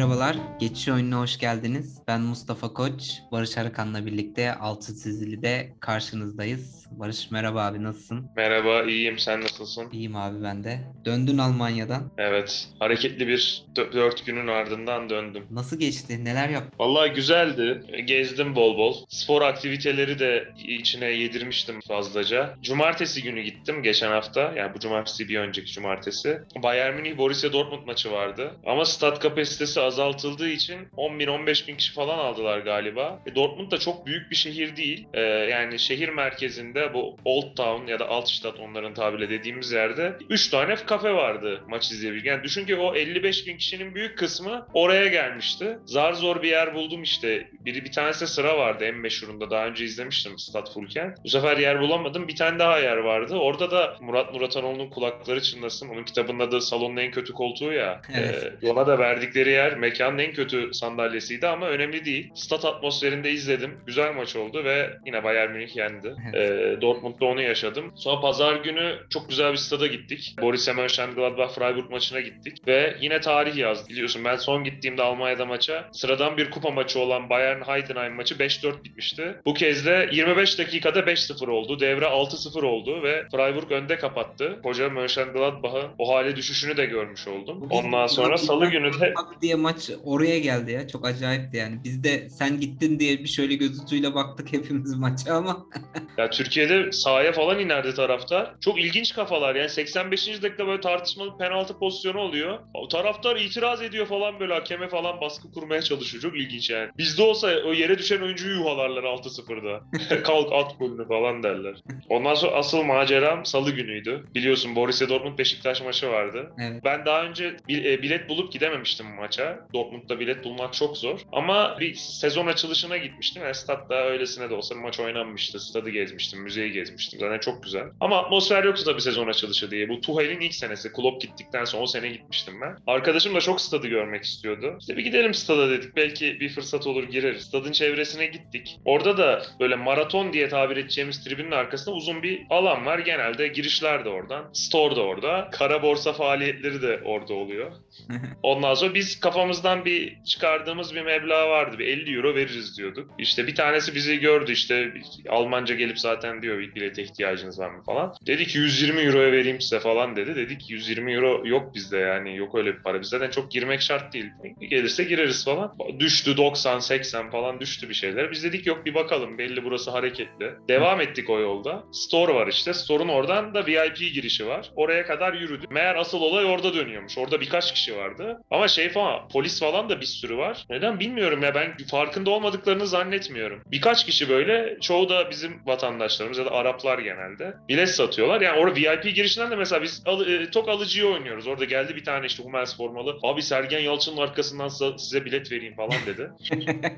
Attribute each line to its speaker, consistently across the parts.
Speaker 1: merhabalar. Geçiş oyununa hoş geldiniz. Ben Mustafa Koç. Barış Arıkan'la birlikte Altı Çizili'de karşınızdayız. Barış merhaba abi nasılsın?
Speaker 2: Merhaba, iyiyim. Sen nasılsın?
Speaker 1: İyiyim abi ben de. Döndün Almanya'dan.
Speaker 2: Evet, hareketli bir dö- dört günün ardından döndüm.
Speaker 1: Nasıl geçti? Neler yaptın?
Speaker 2: Vallahi güzeldi. Gezdim bol bol. Spor aktiviteleri de içine yedirmiştim fazlaca. Cumartesi günü gittim geçen hafta. Yani bu cumartesi bir önceki cumartesi. Bayern Münih Borussia Dortmund maçı vardı. Ama stat kapasitesi azaltıldığı için 10 bin 15 bin kişi falan aldılar galiba. E, Dortmund da çok büyük bir şehir değil. E, yani şehir merkezinde bu Old Town ya da Altstadt onların tabirle dediğimiz yerde 3 tane kafe vardı maç izleyebilmek. Yani düşün ki o 55 bin kişinin büyük kısmı oraya gelmişti. Zar zor bir yer buldum işte. Biri bir tanesi sıra vardı en meşhurunda. Daha önce izlemiştim Stat Fulken. Bu sefer yer bulamadım. Bir tane daha yer vardı. Orada da Murat Muratanoğlu'nun kulakları çınlasın. Onun kitabının adı Salonun en kötü koltuğu ya.
Speaker 1: Evet.
Speaker 2: Ee, ona da verdikleri yer mekanın en kötü sandalyesiydi ama önemli değil. Stat atmosferinde izledim. Güzel maç oldu ve yine Bayern Münih yendi.
Speaker 1: Evet.
Speaker 2: Ee, Dortmund'da onu yaşadım. Sonra pazar günü çok güzel bir stada gittik. Borussia Mönchengladbach Freiburg maçına gittik ve yine tarih yazdı. Biliyorsun ben son gittiğimde Almanya'da maça sıradan bir kupa maçı olan Bayern Heidenheim maçı 5-4 bitmişti. Bu kez de 25 dakikada 5-0 oldu. Devre 6-0 oldu ve Freiburg önde kapattı. Koca Mönchengladbach'ın o hale düşüşünü de görmüş oldum. Ondan sonra salı günü de
Speaker 1: diye maç oraya geldi ya. Çok acayipti yani. Biz de sen gittin diye bir şöyle gözütüyle baktık hepimiz maça ama
Speaker 2: Ya Türkiye'de sahaya falan inerdi taraftar. Çok ilginç kafalar yani 85. dakika böyle tartışmalı penaltı pozisyonu oluyor. O taraftar itiraz ediyor falan böyle hakeme falan baskı kurmaya çalışıyor. Çok ilginç yani. Bizde olsa o yere düşen oyuncuyu yuhalarlar 6-0'da. Kalk at golünü falan derler. Ondan sonra asıl maceram salı günüydü. Biliyorsun Borussia Dortmund Beşiktaş maçı vardı.
Speaker 1: evet.
Speaker 2: Ben daha önce e, bilet bulup gidememiştim maça. Dortmund'da bilet bulmak çok zor. Ama bir sezon açılışına gitmiştim. Yani statta öylesine de olsa bir maç oynanmıştı. Stadı gezmiştim, müzeyi gezmiştim. Zaten çok güzel. Ama atmosfer yoktu tabii sezon açılışı diye. Bu Tuchel'in ilk senesi. Klopp gittikten sonra o sene gitmiştim ben. Arkadaşım da çok stadı görmek istiyordu. İşte bir gidelim stada dedik. Belki bir fırsat olur gireriz. Stadın çevresine gittik. Orada da böyle maraton diye tabir edeceğimiz tribünün arkasında uzun bir alan var. Genelde girişler de oradan. Store da orada. Kara borsa faaliyetleri de orada oluyor. Ondan sonra biz kafamızdan bir çıkardığımız bir meblağ vardı. Bir 50 euro veririz diyorduk. İşte bir tanesi bizi gördü işte Almanca gelip zaten diyor bir bilete ihtiyacınız var mı falan. Dedi ki 120 euroya vereyim size falan dedi. Dedik ki 120 euro yok bizde yani yok öyle bir para. Biz zaten çok girmek şart değil. Gelirse gireriz falan. Düştü 90 80 falan düştü bir şeyler. Biz dedik yok bir bakalım belli burası hareketli. Devam ettik o yolda. Store var işte. Store'un oradan da VIP girişi var. Oraya kadar yürüdük. Meğer asıl olay orada dönüyormuş. Orada birkaç kişi vardı. Ama şey falan polis falan da bir sürü var. Neden bilmiyorum ya ben farkında olmadıklarını zannetmiyorum. Birkaç kişi böyle çoğu da bizim vatandaşlarımız ya da Araplar genelde bilet satıyorlar. Yani orada VIP girişinden de mesela biz al, e, tok alıcıyı oynuyoruz. Orada geldi bir tane işte Hummels formalı. Abi Sergen Yalçın'ın arkasından size bilet vereyim falan dedi.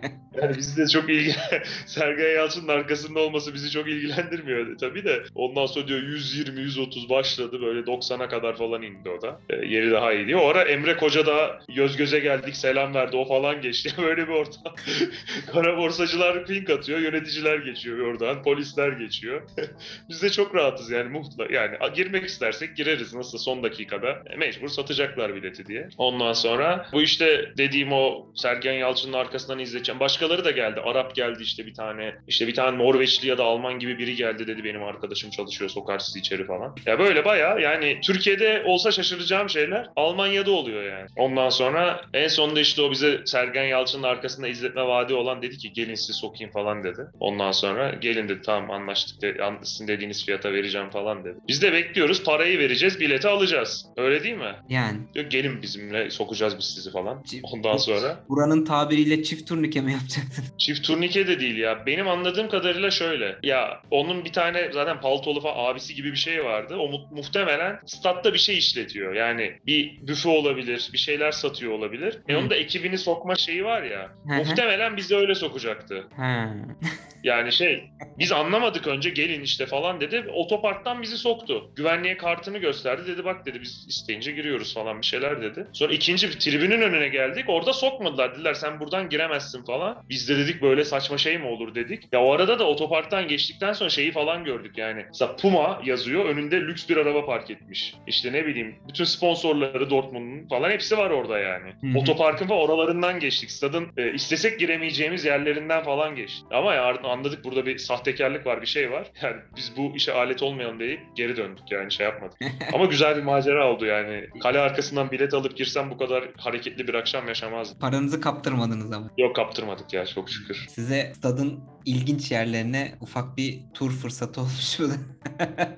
Speaker 2: Yani bizi de çok ilgi Sergen Yalçın'ın arkasında olması bizi çok ilgilendirmiyor tabii de. Ondan sonra diyor 120 130 başladı böyle 90'a kadar falan indi o da. E, yeri daha iyi diyor. O ara Emre Koca da göz göze geldik selam verdi o falan geçti. Böyle bir ortam. Kara borsacılar pink atıyor, yöneticiler geçiyor oradan, polisler geçiyor. Biz de çok rahatız yani muhla yani girmek istersek gireriz nasıl son dakikada. E, mecbur satacaklar bileti diye. Ondan sonra bu işte dediğim o Sergen Yalçın'ın arkasından izleyeceğim. Başkaları da geldi. Arap geldi işte bir tane. İşte bir tane Norveçli ya da Alman gibi biri geldi dedi benim arkadaşım çalışıyor sokar sizi içeri falan. Ya böyle baya yani Türkiye'de olsa şaşıracağım şeyler Almanya'da oluyor yani. Ondan sonra en sonunda işte o bize Sergen Yalçın'ın arkasında izletme vaadi olan dedi ki gelin sizi sokayım falan dedi. Ondan sonra gelin dedi tamam anlaştık de, an- sizin dediğiniz fiyata vereceğim falan dedi. Biz de bekliyoruz parayı vereceğiz bileti alacağız. Öyle değil mi?
Speaker 1: yani
Speaker 2: Diyor gelin bizimle sokacağız biz sizi falan. Ondan sonra
Speaker 1: buranın tabiriyle çift turnike mi yapacaktın?
Speaker 2: Çift turnike de değil ya. Benim anladığım kadarıyla şöyle. Ya onun bir tane zaten paltolu falan abisi gibi bir şey vardı. O mu- muhtemelen statta bir şey işletiyor. Yani bir büfe olabilir, bir şeyler satıyor olabilir. E
Speaker 1: Hı.
Speaker 2: onun da ekibini sokma şeyi var ya.
Speaker 1: Hı hı.
Speaker 2: muhtemelen bizi öyle sokacaktı. Yani şey biz anlamadık önce gelin işte falan dedi. Otoparktan bizi soktu. Güvenliğe kartını gösterdi. Dedi bak dedi biz isteyince giriyoruz falan bir şeyler dedi. Sonra ikinci bir tribünün önüne geldik. Orada sokmadılar. Dediler sen buradan giremezsin falan. Biz de dedik böyle saçma şey mi olur dedik. Ya o arada da otoparktan geçtikten sonra şeyi falan gördük yani. Mesela Puma yazıyor. Önünde lüks bir araba park etmiş. İşte ne bileyim bütün sponsorları Dortmund'un falan hepsi var orada yani.
Speaker 1: Hmm. Hı hı.
Speaker 2: Otoparkın falan oralarından geçtik. Stadın e, istesek giremeyeceğimiz yerlerinden falan geçtik. Ama ya anladık burada bir sahtekarlık var, bir şey var. Yani biz bu işe alet olmayalım deyip geri döndük yani şey yapmadık. Ama güzel bir macera oldu yani. Kale arkasından bilet alıp girsem bu kadar hareketli bir akşam yaşamazdım.
Speaker 1: Paranızı kaptırmadınız ama.
Speaker 2: Yok kaptırmadık ya çok şükür.
Speaker 1: Size stadın ilginç yerlerine ufak bir tur fırsatı olmuş mu?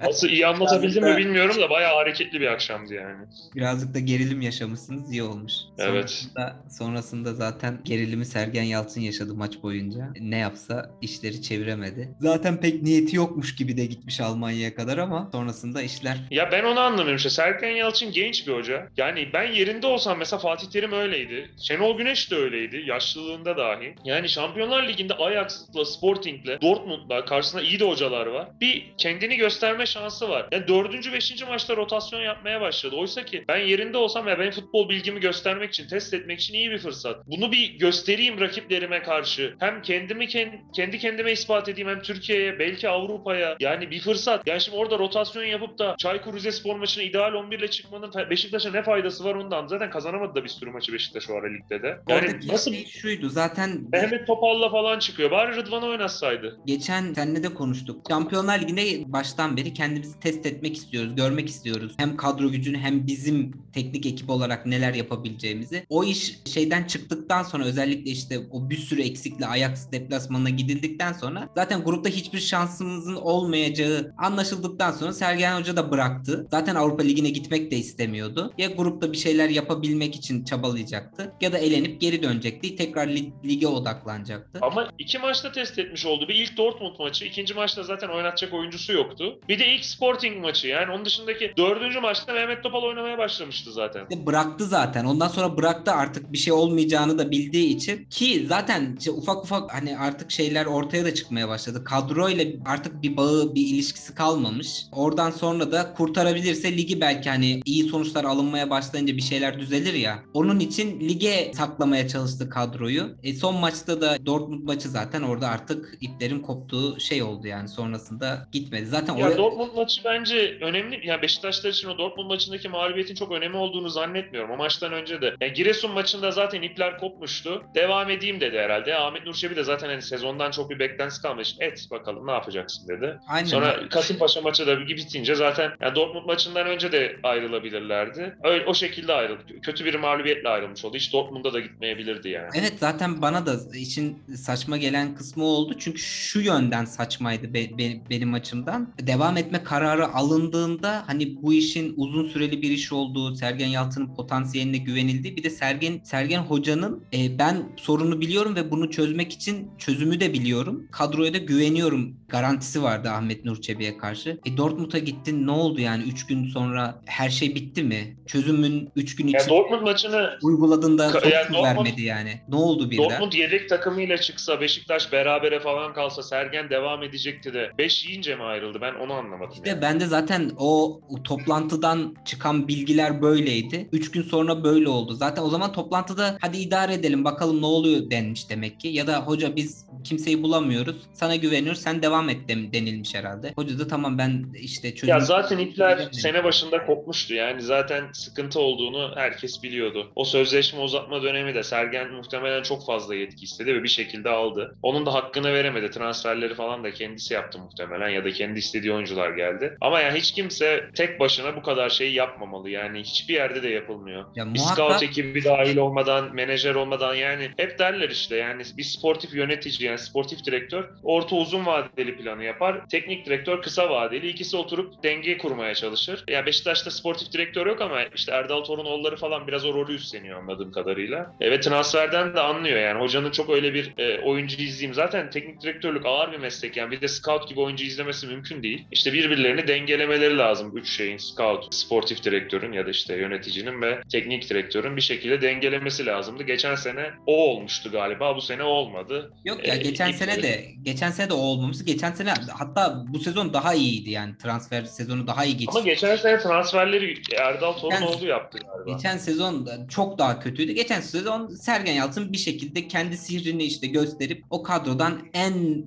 Speaker 2: Nasıl iyi anlatabildim mi bilmiyorum da bayağı hareketli bir akşamdı yani.
Speaker 1: Birazcık da gerilim yaşamışsınız iyi olmuş.
Speaker 2: Evet.
Speaker 1: Sonrasında, sonrasında zaten gerilimi Sergen Yalçın yaşadı maç boyunca. Ne yapsa işleri çeviremedi. Zaten pek niyeti yokmuş gibi de gitmiş Almanya'ya kadar ama sonrasında işler
Speaker 2: Ya ben onu anlamıyorum işte. Serkan Yalçın genç bir hoca. Yani ben yerinde olsam mesela Fatih Terim öyleydi. Şenol Güneş de öyleydi. Yaşlılığında dahi. Yani Şampiyonlar Ligi'nde Ajax'la, Sporting'le, Dortmund'la karşısında iyi de hocalar var. Bir kendini gösterme şansı var. Yani dördüncü, beşinci maçta rotasyon yapmaya başladı. Oysa ki ben yerinde olsam ya benim futbol bilgimi göstermek için, test etmek için iyi bir fırsat. Bunu bir göstereyim rakiplerime karşı. Hem kendimi ken- kendi kendime ispat edeyim hem Türkiye'ye belki Avrupa'ya. Yani bir fırsat. Yani şimdi orada rotasyon yapıp da Çaykur Rizespor maçına ideal 11 ile çıkmanın Beşiktaş'a ne faydası var ondan. Zaten kazanamadı da bir sürü maçı Beşiktaş o ara ligde de. Yani
Speaker 1: Oradaki
Speaker 2: nasıl
Speaker 1: şey şuydu zaten
Speaker 2: Mehmet Topal'la falan çıkıyor. Bari Rıdvan oynatsaydı.
Speaker 1: geçen seninle de konuştuk. Şampiyonlar Ligi'nde baştan beri kendimizi test etmek istiyoruz, görmek istiyoruz. Hem kadro gücünü hem bizim teknik ekip olarak neler yapabileceğimizi. O iş şeyden çıktıktan sonra özellikle işte o bir sürü eksikle Ajax deplasmanına gidildikten sonra zaten grupta hiçbir şansımızın olmayacağı anlaşıldıktan sonra Sergen Hoca da bıraktı. Zaten Avrupa Ligi'ne gitmek de istemiyordu. Ya grupta bir şeyler yapabilmek için çabalayacaktı ya da elenip geri dönecekti. Tekrar lig- lige odaklanacaktı.
Speaker 2: Ama iki maçta test etmiş oldu. Bir ilk Dortmund maçı, ikinci maçta zaten oynatacak oyuncusu yoktu. Bir de ilk Sporting maçı. Yani onun dışındaki dördüncü maçta Mehmet Topal oynamaya başlamıştı zaten.
Speaker 1: İşte bıraktı zaten. Ondan sonra bıraktı artık bir şey olmayacağını da bildiği için ki zaten işte ufak ufak hani artık şeyler ortaya da çıkmaya başladı. Kadroyla artık bir bağı, bir ilişkisi kalmamış. Oradan sonra da kurtarabilirse ligi belki hani iyi sonuçlar alınmaya başlayınca bir şeyler düzelir ya. Onun için lige saklamaya çalıştı kadroyu. E son maçta da Dortmund maçı zaten orada artık iplerin koptuğu şey oldu yani sonrasında gitmedi. Zaten
Speaker 2: Ya
Speaker 1: oraya-
Speaker 2: Dortmund maçı bence önemli. Ya Beşiktaşlar için o Dortmund maçındaki mağlubiyetin çok önemli olduğunu zannetmiyorum. O maçtan önce de. Giresun maçında zaten ipler kopmuştu. Devam edeyim dedi herhalde. Ahmet Nur Çebi de zaten hani sezondan çok bir beklentisi kalmış. Et bakalım ne yapacaksın dedi.
Speaker 1: Aynen.
Speaker 2: Sonra Kasımpaşa maçı da bitince zaten yani Dortmund maçından önce de ayrılabilirlerdi. Öyle, o şekilde ayrıldı. Kötü bir mağlubiyetle ayrılmış oldu. Hiç Dortmund'a da gitmeyebilirdi yani.
Speaker 1: Evet zaten bana da işin saçma gelen kısmı oldu. Çünkü şu yönden saçmaydı be- be- benim açımdan. Devam etme kararı alındığında hani bu işin uzun süreli bir iş olduğu, Sergen Yalçın'ın potansiyeline güvenildiği bir de Sergen Sergen Hoca'nın e, ben sorunu biliyorum ve bunu çözmek için çözümü de biliyorum. Kadroya da güveniyorum garantisi vardı Ahmet Nur Çebi'ye karşı. E Dortmund'a gittin ne oldu yani 3 gün sonra her şey bitti mi? Çözümün 3 gün için
Speaker 2: Dortmund maçını
Speaker 1: uyguladığında sonuç
Speaker 2: yani
Speaker 1: mu
Speaker 2: Dortmund-
Speaker 1: vermedi yani? Ne oldu birden?
Speaker 2: Dortmund yedek takımıyla çıksa Beşiktaş berabere falan kalsa Sergen devam edecekti de 5 yiyince mi ayrıldı? Ben onu anlamadım.
Speaker 1: İşte
Speaker 2: yani.
Speaker 1: ben de zaten o toplantıdan çıkan bilgiler böyleydi. Üç gün sonra böyle oldu. Zaten o zaman toplantıda hadi idare edelim bakalım ne oluyor denmiş demek ki. Ya da hoca biz kimseyi bulamıyoruz. Sana güveniyoruz sen devam et denilmiş herhalde. Hoca da tamam ben işte çözüm...
Speaker 2: Ya zaten ipler sene başında kopmuştu. Yani zaten sıkıntı olduğunu herkes biliyordu. O sözleşme uzatma dönemi de Sergen muhtemelen çok fazla yetki istedi ve bir şekilde aldı. Onun da hakkını veremedi. Transferleri falan da kendisi yaptı muhtemelen ya da kendi istediği oyuncular geldi. Ama yani hiç kimse tek başına bu kadar şeyi yapmamalı. Yani hiçbir yerde de yapılmıyor.
Speaker 1: Ya muhakkak-
Speaker 2: scout ekibi dahil olmadan, menajer olmadan yani hep derler işte yani bir sportif yönetici yani sportif direktör orta uzun vadeli planı yapar. Teknik direktör kısa vadeli. İkisi oturup denge kurmaya çalışır. Yani Beşiktaş'ta sportif direktör yok ama işte Erdal Torunoğulları falan biraz o rolü üstleniyor anladığım kadarıyla. E, ve transferden de anlıyor yani. Hocanın çok öyle bir e, oyuncu izleyeyim. Zaten teknik direktörlük ağır bir meslek yani. Bir de scout gibi oyuncu izlemesi mümkün değil. İşte birbirlerini dengelemeleri lazım. Üç şeyin scout, sportif direktörün ya da işte yöneticinin ve teknik direktörün bir şekilde dengelemesi lazımdı. Geçen sene o olmuştu galiba. Bu sene olmadı.
Speaker 1: Yok ya
Speaker 2: E,
Speaker 1: geçen
Speaker 2: ip-
Speaker 1: sene de geçen sene de o olmamıştı. Geçen sene hatta bu sezon daha iyiydi yani transfer sezonu daha iyi geçti.
Speaker 2: Ama geçen sene transferleri Erdal Torunoğlu yaptı galiba.
Speaker 1: Geçen sezon çok daha kötüydü. Geçen sezon Sergen Yalçın bir şekilde kendi sihrini işte gösterip o kadrodan en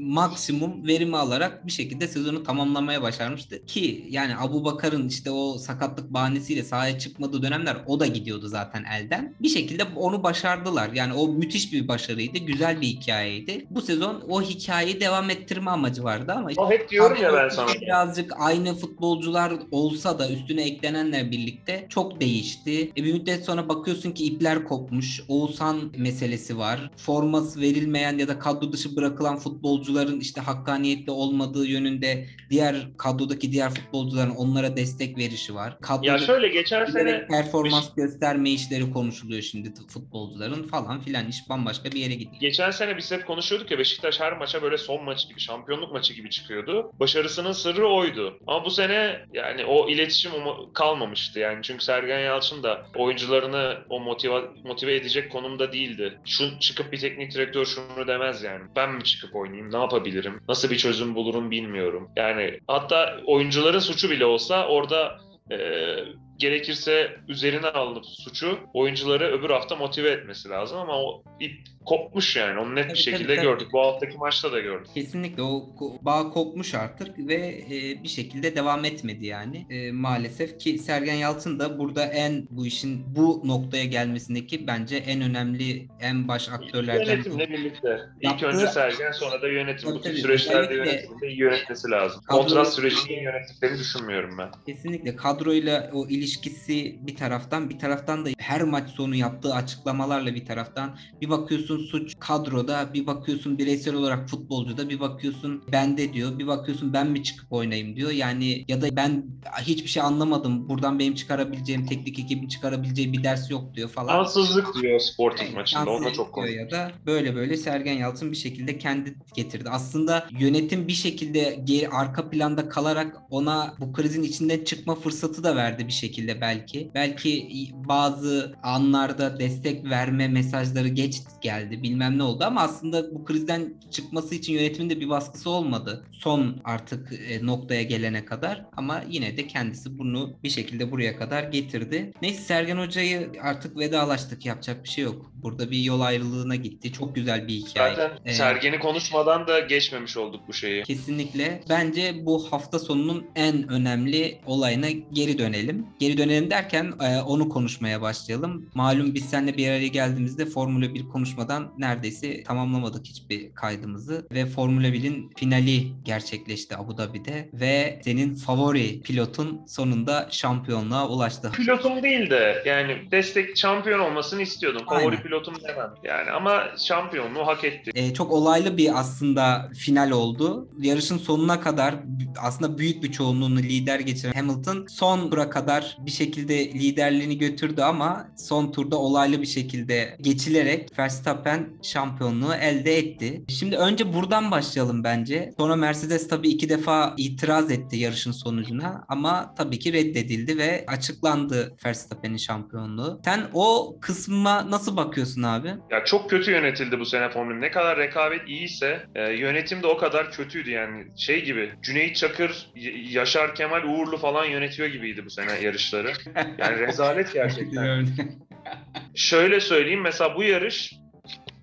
Speaker 1: maksimum verimi alarak bir şekilde sezonu tamamlamaya başarmıştı. Ki yani Abu Bakar'ın işte o sakatlık bahanesiyle sahaya çıkmadığı dönemler o da gidiyordu zaten. Zaten elden. Bir şekilde onu başardılar. Yani o müthiş bir başarıydı. Güzel bir hikayeydi. Bu sezon o hikayeyi devam ettirme amacı vardı ama
Speaker 2: O hep diyorum ya ben sana.
Speaker 1: birazcık aynı futbolcular olsa da üstüne eklenenler birlikte çok değişti. E bir müddet sonra bakıyorsun ki ipler kopmuş. Oğuzhan meselesi var. Forması verilmeyen ya da kadro dışı bırakılan futbolcuların işte hakkaniyetli olmadığı yönünde diğer kadrodaki diğer futbolcuların onlara destek verişi var. Kadroda
Speaker 2: Ya şöyle geçen sene
Speaker 1: performans gösterme işleri konuşuluyor şimdi futbolcuların falan filan iş bambaşka bir yere gidiyor.
Speaker 2: Geçen sene biz hep konuşuyorduk ya Beşiktaş her maça böyle son maç gibi, şampiyonluk maçı gibi çıkıyordu. Başarısının sırrı oydu. Ama bu sene yani o iletişim kalmamıştı yani. Çünkü Sergen Yalçın da oyuncularını o motive, motive edecek konumda değildi. Şu çıkıp bir teknik direktör şunu demez yani. Ben mi çıkıp oynayayım? Ne yapabilirim? Nasıl bir çözüm bulurum bilmiyorum. Yani hatta oyuncuların suçu bile olsa orada gerekirse üzerine alınıp suçu oyuncuları öbür hafta motive etmesi lazım ama o ip kopmuş yani. Onu net
Speaker 1: Tabii,
Speaker 2: bir şekilde
Speaker 1: tabii, tabii.
Speaker 2: gördük. Bu haftaki maçta da gördük.
Speaker 1: Kesinlikle o bağ kopmuş artık ve e, bir şekilde devam etmedi yani E, maalesef ki Sergen Yalçın da burada en bu işin bu noktaya gelmesindeki bence en önemli en baş aktörlerden
Speaker 2: Yönetimle birlikte. İlk
Speaker 1: Yaptığı-
Speaker 2: önce Sergen sonra da yönetim.
Speaker 1: Tabii,
Speaker 2: Bu tür süreçlerde
Speaker 1: Özellikle-
Speaker 2: yönetimin de iyi yönetmesi lazım.
Speaker 1: Kadro-
Speaker 2: Kontrat sürecini iyi yönettiklerini düşünmüyorum ben.
Speaker 1: Kesinlikle kadroyla o ilişkisi bir taraftan bir taraftan da her maç sonu yaptığı açıklamalarla bir taraftan bir bakıyorsun suç kadroda bir bakıyorsun bireysel olarak futbolcuda bir bakıyorsun bende diyor bir bakıyorsun ben mi çıkıp oynayayım diyor yani ya da ben hiçbir şey anlamadım buradan benim çıkarabileceğim teknik ekibin çıkarabileceği bir ders yok diyor falan.
Speaker 2: Şanssızlık diyor Sporting
Speaker 1: Yani
Speaker 2: maçında.
Speaker 1: Şanssızlık
Speaker 2: çok konuştuk.
Speaker 1: ya da böyle böyle Sergen Yalçın bir şekilde kendi getirdi. Aslında yönetim bir şekilde geri, arka planda kalarak ona bu krizin içinden çıkma fırsatı da verdi bir şekilde belki. Belki bazı anlarda destek verme mesajları geç geldi bilmem ne oldu ama aslında bu krizden çıkması için yönetimin de bir baskısı olmadı. Son artık e, noktaya gelene kadar ama yine de kendisi bunu bir şekilde buraya kadar getirdi. Neyse Sergen Hoca'yı artık vedalaştık yapacak bir şey yok. Burada bir yol ayrılığına gitti. Çok güzel bir hikaye.
Speaker 2: Zaten
Speaker 1: Ee,
Speaker 2: Sergen'i konuşmadan da geçmemiş olduk bu şeyi.
Speaker 1: Kesinlikle. Bence bu hafta sonunun en önemli olayına geri dönelim. Geri dönelim derken e, onu konuşmaya başlayalım. Malum biz seninle bir araya geldiğimizde Formula 1 konuşmadan neredeyse tamamlamadık hiçbir kaydımızı. Ve Formula 1'in finali gerçekleşti Abu Dhabi'de. Ve senin favori pilotun sonunda şampiyonluğa ulaştı.
Speaker 2: Pilotum değil de yani destek şampiyon olmasını istiyordum. Favori
Speaker 1: Aynen.
Speaker 2: pilotum demem. Yani ama şampiyonluğu hak etti.
Speaker 1: E, çok olaylı bir aslında final oldu. Yarışın sonuna kadar aslında büyük bir çoğunluğunu lider geçiren Hamilton son tura kadar bir şekilde liderliğini götürdü ama son turda olaylı bir şekilde geçilerek Verstappen şampiyonluğu elde etti. Şimdi önce buradan başlayalım bence. Sonra Mercedes tabii iki defa itiraz etti yarışın sonucuna ama tabii ki reddedildi ve açıklandı Verstappen'in şampiyonluğu. Sen o kısma nasıl bakıyorsun abi?
Speaker 2: Ya çok kötü yönetildi bu sene Formula 1. Ne kadar rekabet iyiyse e, yönetim de o kadar kötüydü yani. Şey gibi Cüneyt Çakır, Yaşar Kemal Uğurlu falan yönetiyor gibiydi bu sene yarışları. Yani rezalet gerçekten. Şöyle söyleyeyim mesela bu yarış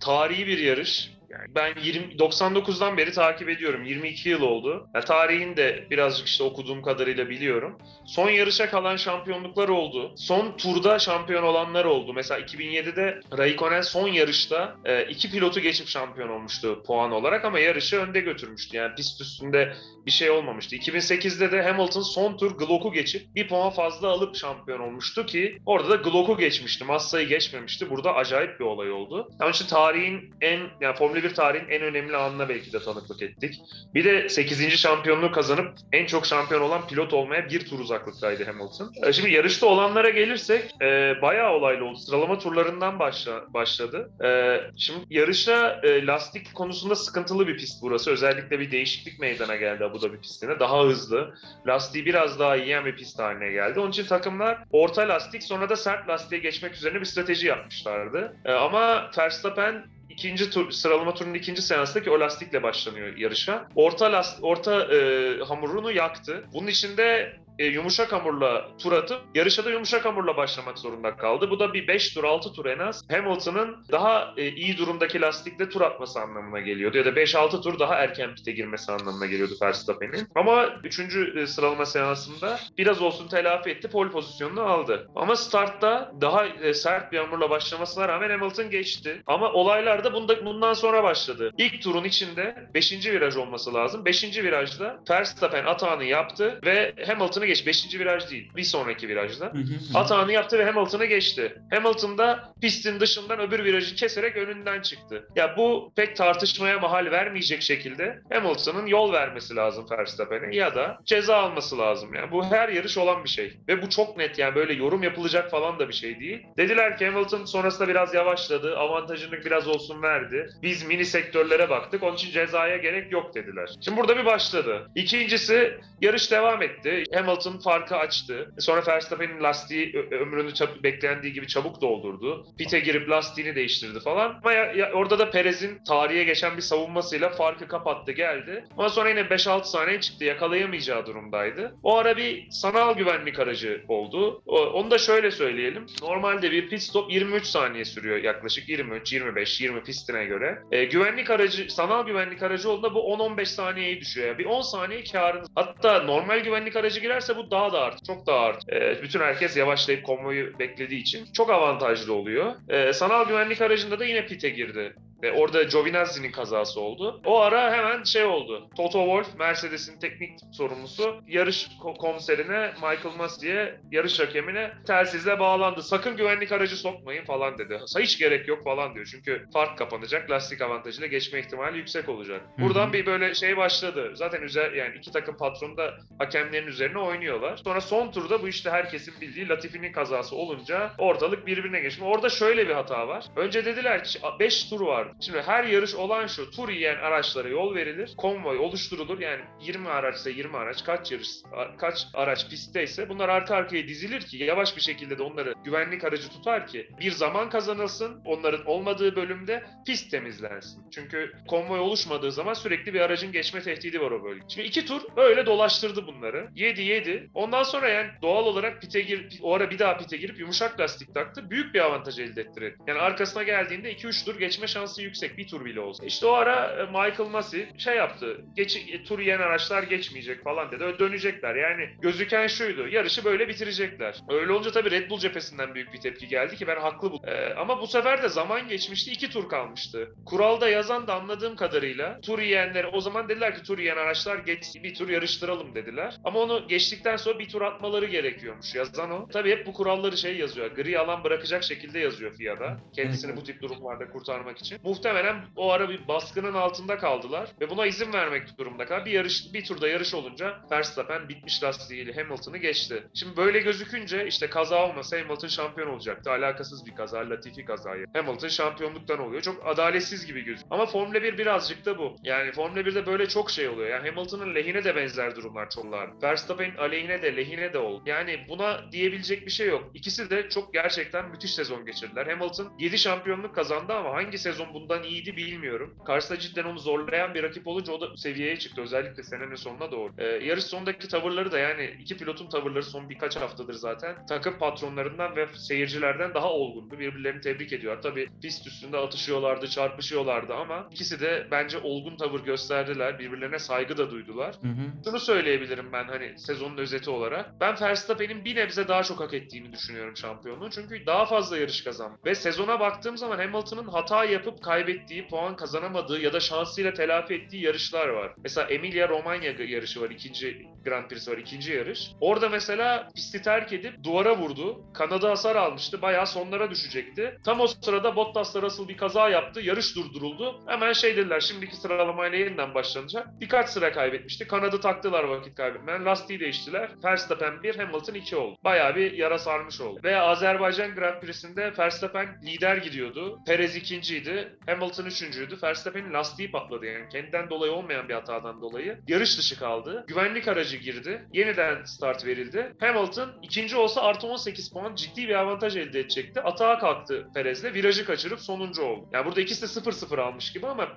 Speaker 2: tarihi bir yarış. Yani ben 20 99'dan beri takip ediyorum. 22 yıl oldu. Ya tarihin de birazcık işte okuduğum kadarıyla biliyorum. Son yarışa kalan şampiyonluklar oldu. Son turda şampiyon olanlar oldu. Mesela 2007'de Raikkonen son yarışta e, iki pilotu geçip şampiyon olmuştu puan olarak ama yarışı önde götürmüştü. Yani pist üstünde bir şey olmamıştı. 2008'de de Hamilton son tur Glock'u geçip bir puan fazla alıp şampiyon olmuştu ki orada da Glock'u geçmişti. Massa'yı geçmemişti. Burada acayip bir olay oldu. Onun için tarihin en yani Formula 1 tarihin en önemli anına belki de tanıklık ettik. Bir de 8. şampiyonluğu kazanıp en çok şampiyon olan pilot olmaya bir tur uzaklıktaydı Hamilton. E, Şimdi yarışta olanlara gelirsek e, bayağı olaylı oldu. Sıralama turlarından başla, başladı. E, şimdi yarışa e, lastik konusunda sıkıntılı bir pist burası. Özellikle bir değişiklik meydana geldi Abu Dhabi pistine. Daha hızlı. Lastiği biraz daha yiyen bir pist haline geldi. Onun için takımlar orta lastik sonra da sert lastiğe geçmek üzerine bir strateji yapmışlardı. E, ama Verstappen ikinci tur, sıralama turunun ikinci seanstaki o lastikle başlanıyor yarışa. Orta last, orta e, hamurunu yaktı. Bunun içinde e, yumuşak hamurla tur atıp yarışa da yumuşak hamurla başlamak zorunda kaldı. Bu da bir 5 tur 6 tur en az Hamilton'ın daha e, iyi durumdaki lastikle tur atması anlamına geliyordu. Ya da 5-6 tur daha erken pite girmesi anlamına geliyordu Verstappen'in. Ama 3. E, sıralama seansında biraz olsun telafi etti. Pole pozisyonunu aldı. Ama startta daha e, sert bir hamurla başlamasına rağmen Hamilton geçti. Ama olaylar da bunda, bundan sonra başladı. İlk turun içinde 5. viraj olması lazım. 5. virajda Verstappen atağını yaptı ve Hamilton'ı geç. 5. viraj değil. Bir sonraki virajda. Atağını yaptı ve Hamilton'ı geçti. Hamilton da pistin dışından öbür virajı keserek önünden çıktı. Ya bu pek tartışmaya mahal vermeyecek şekilde Hamilton'ın yol vermesi lazım Verstappen'e ya da ceza alması lazım. Yani bu her yarış olan bir şey. Ve bu çok net yani böyle yorum yapılacak falan da bir şey değil. Dediler ki Hamilton sonrasında biraz yavaşladı. Avantajını biraz olsun verdi. Biz mini sektörlere baktık. Onun için cezaya gerek yok dediler. Şimdi burada bir başladı. İkincisi yarış devam etti. Hamilton farkı açtı. Sonra Verstappen'in lastiği ömrünü beklendiği gibi çabuk doldurdu. Pite girip lastiğini değiştirdi falan. Ama ya- ya orada da Perez'in tarihe geçen bir savunmasıyla farkı kapattı geldi. Ama sonra yine 5-6 saniye çıktı. Yakalayamayacağı durumdaydı. O ara bir sanal güvenlik aracı oldu. Onu da şöyle söyleyelim. Normalde bir pit stop 23 saniye sürüyor yaklaşık 23, 25, 20 pistine göre. E, güvenlik aracı, sanal güvenlik aracı olduğunda bu 10-15 saniyeye düşüyor. Yani bir 10 saniye karınız. Hatta normal güvenlik aracı girerse bu daha da art, çok daha art. E, bütün herkes yavaşlayıp konvoyu beklediği için çok avantajlı oluyor. E, sanal güvenlik aracında da yine pite girdi. Ve orada Giovinazzi'nin kazası oldu. O ara hemen şey oldu. Toto Wolff, Mercedes'in teknik sorumlusu, yarış ko- komiserine Michael Massey'e, yarış hakemine telsizle bağlandı. Sakın güvenlik aracı sokmayın falan dedi. Hiç gerek yok falan diyor. Çünkü fark kapanacak. Lastik avantajıyla geçme ihtimali yüksek olacak. Buradan bir böyle şey başladı. Zaten üzer, yani iki takım patronu da hakemlerin üzerine oynuyorlar. Sonra son turda bu işte herkesin bildiği Latifi'nin kazası olunca ortalık birbirine geçti. Orada şöyle bir hata var. Önce dediler ki 5 tur var. Şimdi her yarış olan şu tur yiyen araçlara yol verilir. Konvoy oluşturulur. Yani 20 araçsa 20 araç kaç yarış kaç araç pistteyse bunlar arka arkaya dizilir ki yavaş bir şekilde de onları güvenlik aracı tutar ki bir zaman kazanılsın. Onların olmadığı bölümde pist temizlensin. Çünkü konvoy oluşmadığı zaman sürekli bir aracın geçme tehdidi var o bölge. Şimdi iki tur öyle dolaştırdı bunları. 7 7. Ondan sonra yani doğal olarak pite gir o ara bir daha pite girip yumuşak lastik taktı. Büyük bir avantaj elde ettirdi. Yani arkasına geldiğinde 2-3 tur geçme şansı yüksek. Bir tur bile olsa. İşte o ara e, Michael Massey şey yaptı. Geç, e, tur yiyen araçlar geçmeyecek falan dedi. Dönecekler. Yani gözüken şuydu. Yarışı böyle bitirecekler. Öyle olunca tabii Red Bull cephesinden büyük bir tepki geldi ki ben haklı buldum. Ee, ama bu sefer de zaman geçmişti. iki tur kalmıştı. Kuralda yazan da anladığım kadarıyla tur yiyenlere o zaman dediler ki tur yiyen araçlar geç bir tur yarıştıralım dediler. Ama onu geçtikten sonra bir tur atmaları gerekiyormuş. Yazan o. Tabii hep bu kuralları şey yazıyor. Gri alan bırakacak şekilde yazıyor FIA'da. Kendisini bu tip durumlarda kurtarmak için. Muhtemelen o ara bir baskının altında kaldılar ve buna izin vermek durumunda kaldı. Bir yarış bir turda yarış olunca Verstappen bitmiş lastiğiyle Hamilton'ı geçti. Şimdi böyle gözükünce işte kaza olmasa Hamilton şampiyon olacaktı. Alakasız bir kaza, Latifi kazayı. Hamilton şampiyonluktan oluyor. Çok adaletsiz gibi gözüküyor. Ama Formula 1 birazcık da bu. Yani Formula 1'de böyle çok şey oluyor. Yani Hamilton'ın lehine de benzer durumlar çok var. Verstappen'in aleyhine de lehine de oldu. Yani buna diyebilecek bir şey yok. İkisi de çok gerçekten müthiş sezon geçirdiler. Hamilton 7 şampiyonluk kazandı ama hangi sezon bundan iyiydi bilmiyorum. Karşısında cidden onu zorlayan bir rakip olunca o da seviyeye çıktı. Özellikle senenin sonuna doğru. Ee, yarış sonundaki tavırları da yani iki pilotun tavırları son birkaç haftadır zaten takım patronlarından ve seyircilerden daha olgundu. Birbirlerini tebrik ediyor. Tabii pist üstünde atışıyorlardı, çarpışıyorlardı ama ikisi de bence olgun tavır gösterdiler. Birbirlerine saygı da duydular.
Speaker 1: Hı hı.
Speaker 2: Şunu söyleyebilirim ben hani sezonun özeti olarak. Ben Verstappen'in bir nebze daha çok hak ettiğini düşünüyorum şampiyonluğu. Çünkü daha fazla yarış kazandı. Ve sezona baktığım zaman Hamilton'ın hata yapıp kaybettiği, puan kazanamadığı ya da şansıyla telafi ettiği yarışlar var. Mesela Emilia Romagna yarışı var. ikinci Grand Prix var. ikinci yarış. Orada mesela pisti terk edip duvara vurdu. Kanada hasar almıştı. Bayağı sonlara düşecekti. Tam o sırada Bottas'la Russell bir kaza yaptı. Yarış durduruldu. Hemen şey dediler şimdiki sıralamayla yeniden başlanacak. Birkaç sıra kaybetmişti. Kanadı taktılar vakit kaybetmeden. Lastiği değiştiler. Verstappen 1, Hamilton 2 oldu. Bayağı bir yara sarmış oldu. Ve Azerbaycan Grand Prix'sinde Verstappen lider gidiyordu. Perez ikinciydi. Hamilton üçüncüydü. Verstappen'in lastiği patladı yani. Kendinden dolayı olmayan bir hatadan dolayı. Yarış dışı kaldı. Güvenlik aracı girdi. Yeniden start verildi. Hamilton ikinci olsa artı 18 puan ciddi bir avantaj elde edecekti. Atağa kalktı Perez'le. Virajı kaçırıp sonuncu oldu. Yani burada ikisi de 0-0 almış gibi ama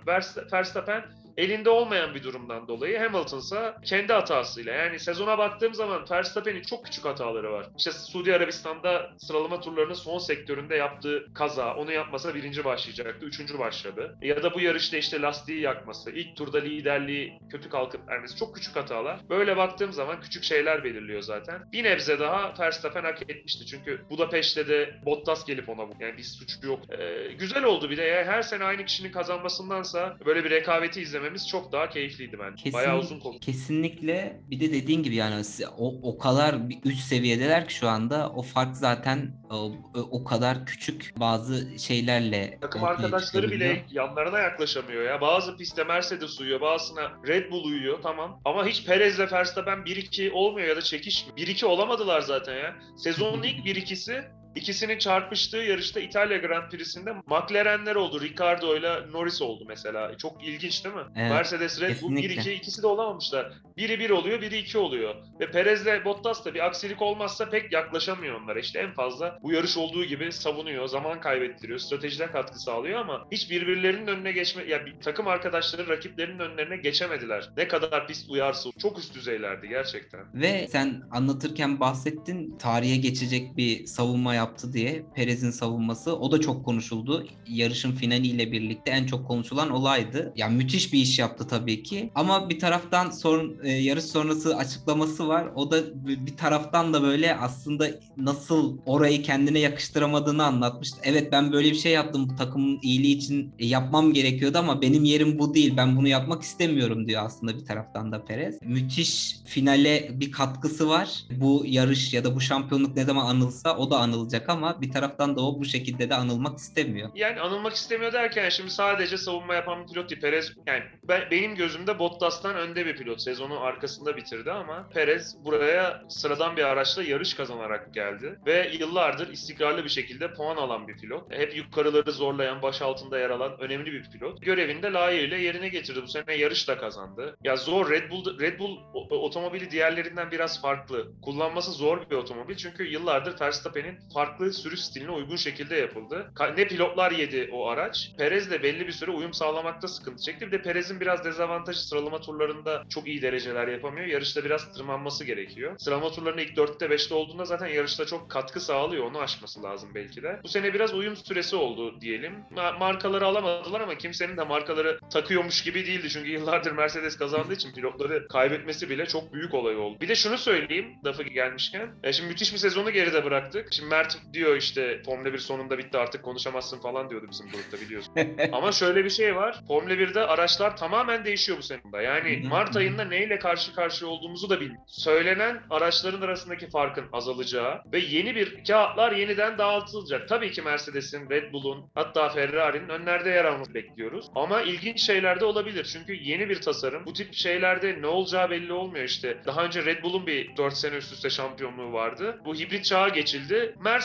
Speaker 2: Verstappen elinde olmayan bir durumdan dolayı Hamilton ise kendi hatasıyla. Yani sezona baktığım zaman Verstappen'in çok küçük hataları var. İşte Suudi Arabistan'da sıralama turlarının son sektöründe yaptığı kaza. Onu yapmasa birinci başlayacaktı. Üçüncü başladı. Ya da bu yarışta işte lastiği yakması, ilk turda liderliği kötü kalkıp vermesi çok küçük hatalar. Böyle baktığım zaman küçük şeyler belirliyor zaten. Bir nebze daha Verstappen hak etmişti. Çünkü Budapeşte de Bottas gelip ona bu. Yani bir suçu yok. Ee, güzel oldu bir de. Ya. Her sene aynı kişinin kazanmasındansa böyle bir rekabeti izlememiz çok daha keyifliydi bence.
Speaker 1: Kesin,
Speaker 2: Bayağı uzun konu.
Speaker 1: Kesinlikle. Bir de dediğin gibi yani o, o kadar bir üst seviyedeler ki şu anda o fark zaten o, o kadar küçük bazı şeylerle
Speaker 2: Takım
Speaker 1: ortaya
Speaker 2: arkadaşları bile yanlarına yaklaşamıyor ya. Bazı pistte Mercedes uyuyor, bazısına Red Bull uyuyor tamam. Ama hiç Perez'le Verstappen 1-2 olmuyor ya da çekişmiyor. 1-2 olamadılar zaten ya. Sezonun ilk 1-2'si İkisinin çarpıştığı yarışta İtalya Grand Prix'sinde McLaren'ler oldu. Ricardo ile Norris oldu mesela. Çok ilginç değil mi?
Speaker 1: Evet,
Speaker 2: Mercedes, Red Bull
Speaker 1: kesinlikle.
Speaker 2: 1-2 ikisi de olamamışlar. Biri 1 oluyor, biri 2 oluyor. Ve Perez'le Bottas da bir aksilik olmazsa pek yaklaşamıyor onlara. İşte en fazla bu yarış olduğu gibi savunuyor, zaman kaybettiriyor, stratejide katkı sağlıyor ama hiç birbirlerinin önüne geçme, ya bir takım arkadaşları rakiplerinin önlerine geçemediler. Ne kadar pist uyarsa çok üst düzeylerdi gerçekten.
Speaker 1: Ve sen anlatırken bahsettin tarihe geçecek bir savunma yaptı diye Perez'in savunması o da çok konuşuldu. Yarışın finaliyle birlikte en çok konuşulan olaydı. Yani müthiş bir iş yaptı tabii ki. Ama bir taraftan son, e, yarış sonrası açıklaması var. O da bir taraftan da böyle aslında nasıl orayı kendine yakıştıramadığını anlatmıştı. Evet ben böyle bir şey yaptım bu takımın iyiliği için e, yapmam gerekiyordu ama benim yerim bu değil. Ben bunu yapmak istemiyorum diyor aslında bir taraftan da Perez. Müthiş finale bir katkısı var. Bu yarış ya da bu şampiyonluk ne zaman anılsa o da anılacak ama bir taraftan da o bu şekilde de anılmak istemiyor.
Speaker 2: Yani anılmak istemiyor derken şimdi sadece savunma yapan bir pilot değil. Perez yani ben, benim gözümde Bottas'tan önde bir pilot. Sezonu arkasında bitirdi ama Perez buraya sıradan bir araçla yarış kazanarak geldi. Ve yıllardır istikrarlı bir şekilde puan alan bir pilot. Hep yukarıları zorlayan, baş altında yer alan önemli bir pilot. Görevini de layığıyla yerine getirdi. Bu sene yarış da kazandı. Ya zor Red Bull Red Bull otomobili diğerlerinden biraz farklı. Kullanması zor bir otomobil çünkü yıllardır Verstappen'in farklı sürüş stiline uygun şekilde yapıldı. Ne pilotlar yedi o araç. Perez de belli bir süre uyum sağlamakta sıkıntı çekti. Bir de Perez'in biraz dezavantajı sıralama turlarında çok iyi dereceler yapamıyor. Yarışta biraz tırmanması gerekiyor. Sıralama turlarında ilk 4'te 5'te olduğunda zaten yarışta çok katkı sağlıyor. Onu aşması lazım belki de. Bu sene biraz uyum süresi oldu diyelim. Ma- markaları alamadılar ama kimsenin de markaları takıyormuş gibi değildi. Çünkü yıllardır Mercedes kazandığı için pilotları kaybetmesi bile çok büyük olay oldu. Bir de şunu söyleyeyim lafı gelmişken. E şimdi müthiş bir sezonu geride bıraktık. Şimdi Mert diyor işte Formula 1 sonunda bitti artık konuşamazsın falan diyordu bizim grupta biliyorsun. Ama şöyle bir şey var. Formula 1'de araçlar tamamen değişiyor bu sene. Yani Mart ayında neyle karşı karşıya olduğumuzu da bilmiyoruz. Söylenen araçların arasındaki farkın azalacağı ve yeni bir kağıtlar yeniden dağıtılacak. Tabii ki Mercedes'in, Red Bull'un hatta Ferrari'nin önlerde yer almasını bekliyoruz. Ama ilginç şeyler de olabilir. Çünkü yeni bir tasarım. Bu tip şeylerde ne olacağı belli olmuyor işte. Daha önce Red Bull'un bir 4 sene üst üste şampiyonluğu vardı. Bu hibrit çağa geçildi. Mercedes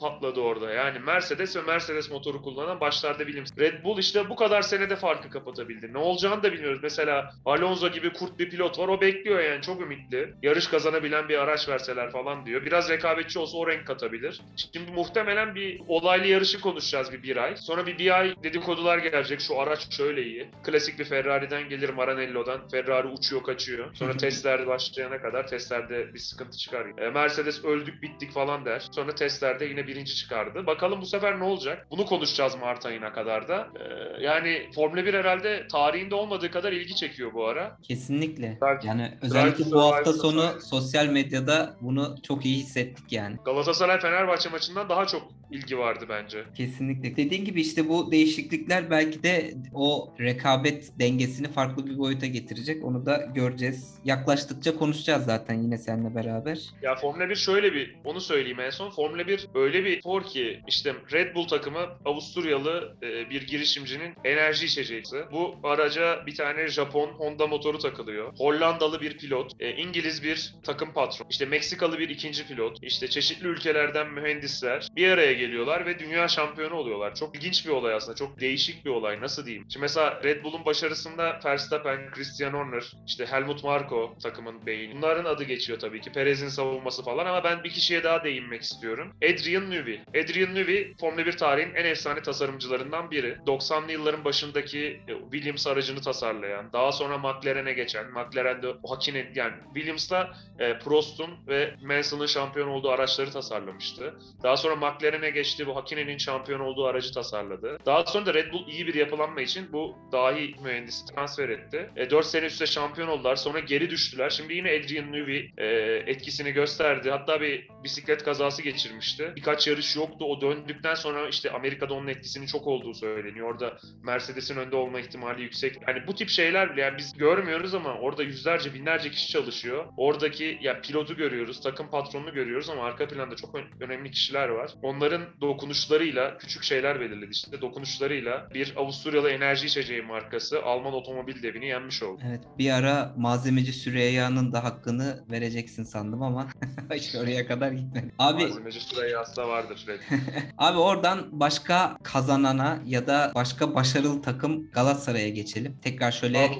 Speaker 2: patladı orada. Yani Mercedes ve Mercedes motoru kullanan başlarda bilim. Red Bull işte bu kadar senede farkı kapatabildi. Ne olacağını da bilmiyoruz. Mesela Alonso gibi kurt bir pilot var. O bekliyor yani çok ümitli. Yarış kazanabilen bir araç verseler falan diyor. Biraz rekabetçi olsa o renk katabilir. Şimdi muhtemelen bir olaylı yarışı konuşacağız bir bir ay. Sonra bir bir ay dedikodular gelecek. Şu araç şöyle iyi. Klasik bir Ferrari'den gelir Maranello'dan. Ferrari uçuyor kaçıyor. Sonra testler başlayana kadar testlerde bir sıkıntı çıkar. E, Mercedes öldük bittik falan der. Sonra testlerde yine birinci çıkardı. Bakalım bu sefer ne olacak? Bunu konuşacağız Mart ayına kadar da. E, yani Formula 1 herhalde tarihinde olmadığı kadar ilgi çekiyor bu ara.
Speaker 1: Kesinlikle.
Speaker 2: Drive-
Speaker 1: Yani özellikle bu hafta sonu
Speaker 2: Society.
Speaker 1: sosyal medyada bunu çok iyi hissettik yani.
Speaker 2: Galatasaray Fenerbahçe maçından daha çok ilgi vardı bence.
Speaker 1: Kesinlikle. Dediğin gibi işte bu değişiklikler belki de o rekabet dengesini farklı bir boyuta getirecek. Onu da göreceğiz. Yaklaştıkça konuşacağız zaten yine seninle beraber.
Speaker 2: Ya Formula 1 şöyle bir, onu söyleyeyim en son. Formula 1 öyle bir spor ki işte Red Bull takımı Avusturyalı e, bir girişimcinin enerji içeceği. Bu araca bir tane Japon Honda motoru takılıyor. Hollandalı bir pilot, e, İngiliz bir takım patron, işte Meksikalı bir ikinci pilot, işte çeşitli ülkelerden mühendisler bir araya geliyorlar ve dünya şampiyonu oluyorlar. Çok ilginç bir olay aslında. Çok değişik bir olay. Nasıl diyeyim? Şimdi mesela Red Bull'un başarısında Verstappen, Christian Horner, işte Helmut Marko takımın beyni. Bunların adı geçiyor tabii ki. Perez'in savunması falan ama ben bir kişiye daha değinmek istiyorum. Adrian Newey. Adrian Newey Formula 1 tarihin en efsane tasarımcılarından biri. 90'lı yılların başındaki e, Williams aracını tasarlayan, daha sonra McLaren'e geçen, McLaren'de Hakkinen yani Williams'la e, Prost'un ve Mansell'ın şampiyon olduğu araçları tasarlamıştı. Daha sonra McLaren'e geçti, bu Hakkinen'in şampiyon olduğu aracı tasarladı. Daha sonra da Red Bull iyi bir yapılanma için bu dahi mühendisi transfer etti. E, 4 sene üstte şampiyon oldular. Sonra geri düştüler. Şimdi yine Adrian Newey e, etkisini gösterdi. Hatta bir bisiklet kazası geçirmişti. Birkaç yarış yoktu. O döndükten sonra işte Amerika'da onun etkisinin çok olduğu söyleniyor. Orada Mercedes'in önde olma ihtimali yüksek. Hani bu tip şeyler bile yani biz görmüyoruz ama orada yüzlerce binlerce kişi çalışıyor. Oradaki ya pilotu görüyoruz, takım patronunu görüyoruz ama arka planda çok ön- önemli kişiler var. Onların dokunuşlarıyla küçük şeyler belirledi. İşte dokunuşlarıyla bir Avusturyalı enerji içeceği markası Alman otomobil devini yenmiş oldu.
Speaker 1: Evet bir ara malzemeci Süreyya'nın da hakkını vereceksin sandım ama hiç oraya kadar gitmedi. Abi
Speaker 2: Malzemeci Süreyya aslında vardır.
Speaker 1: Abi oradan başka kazanana ya da başka başarılı takım Galatasaray'a geçelim. Tekrar şöyle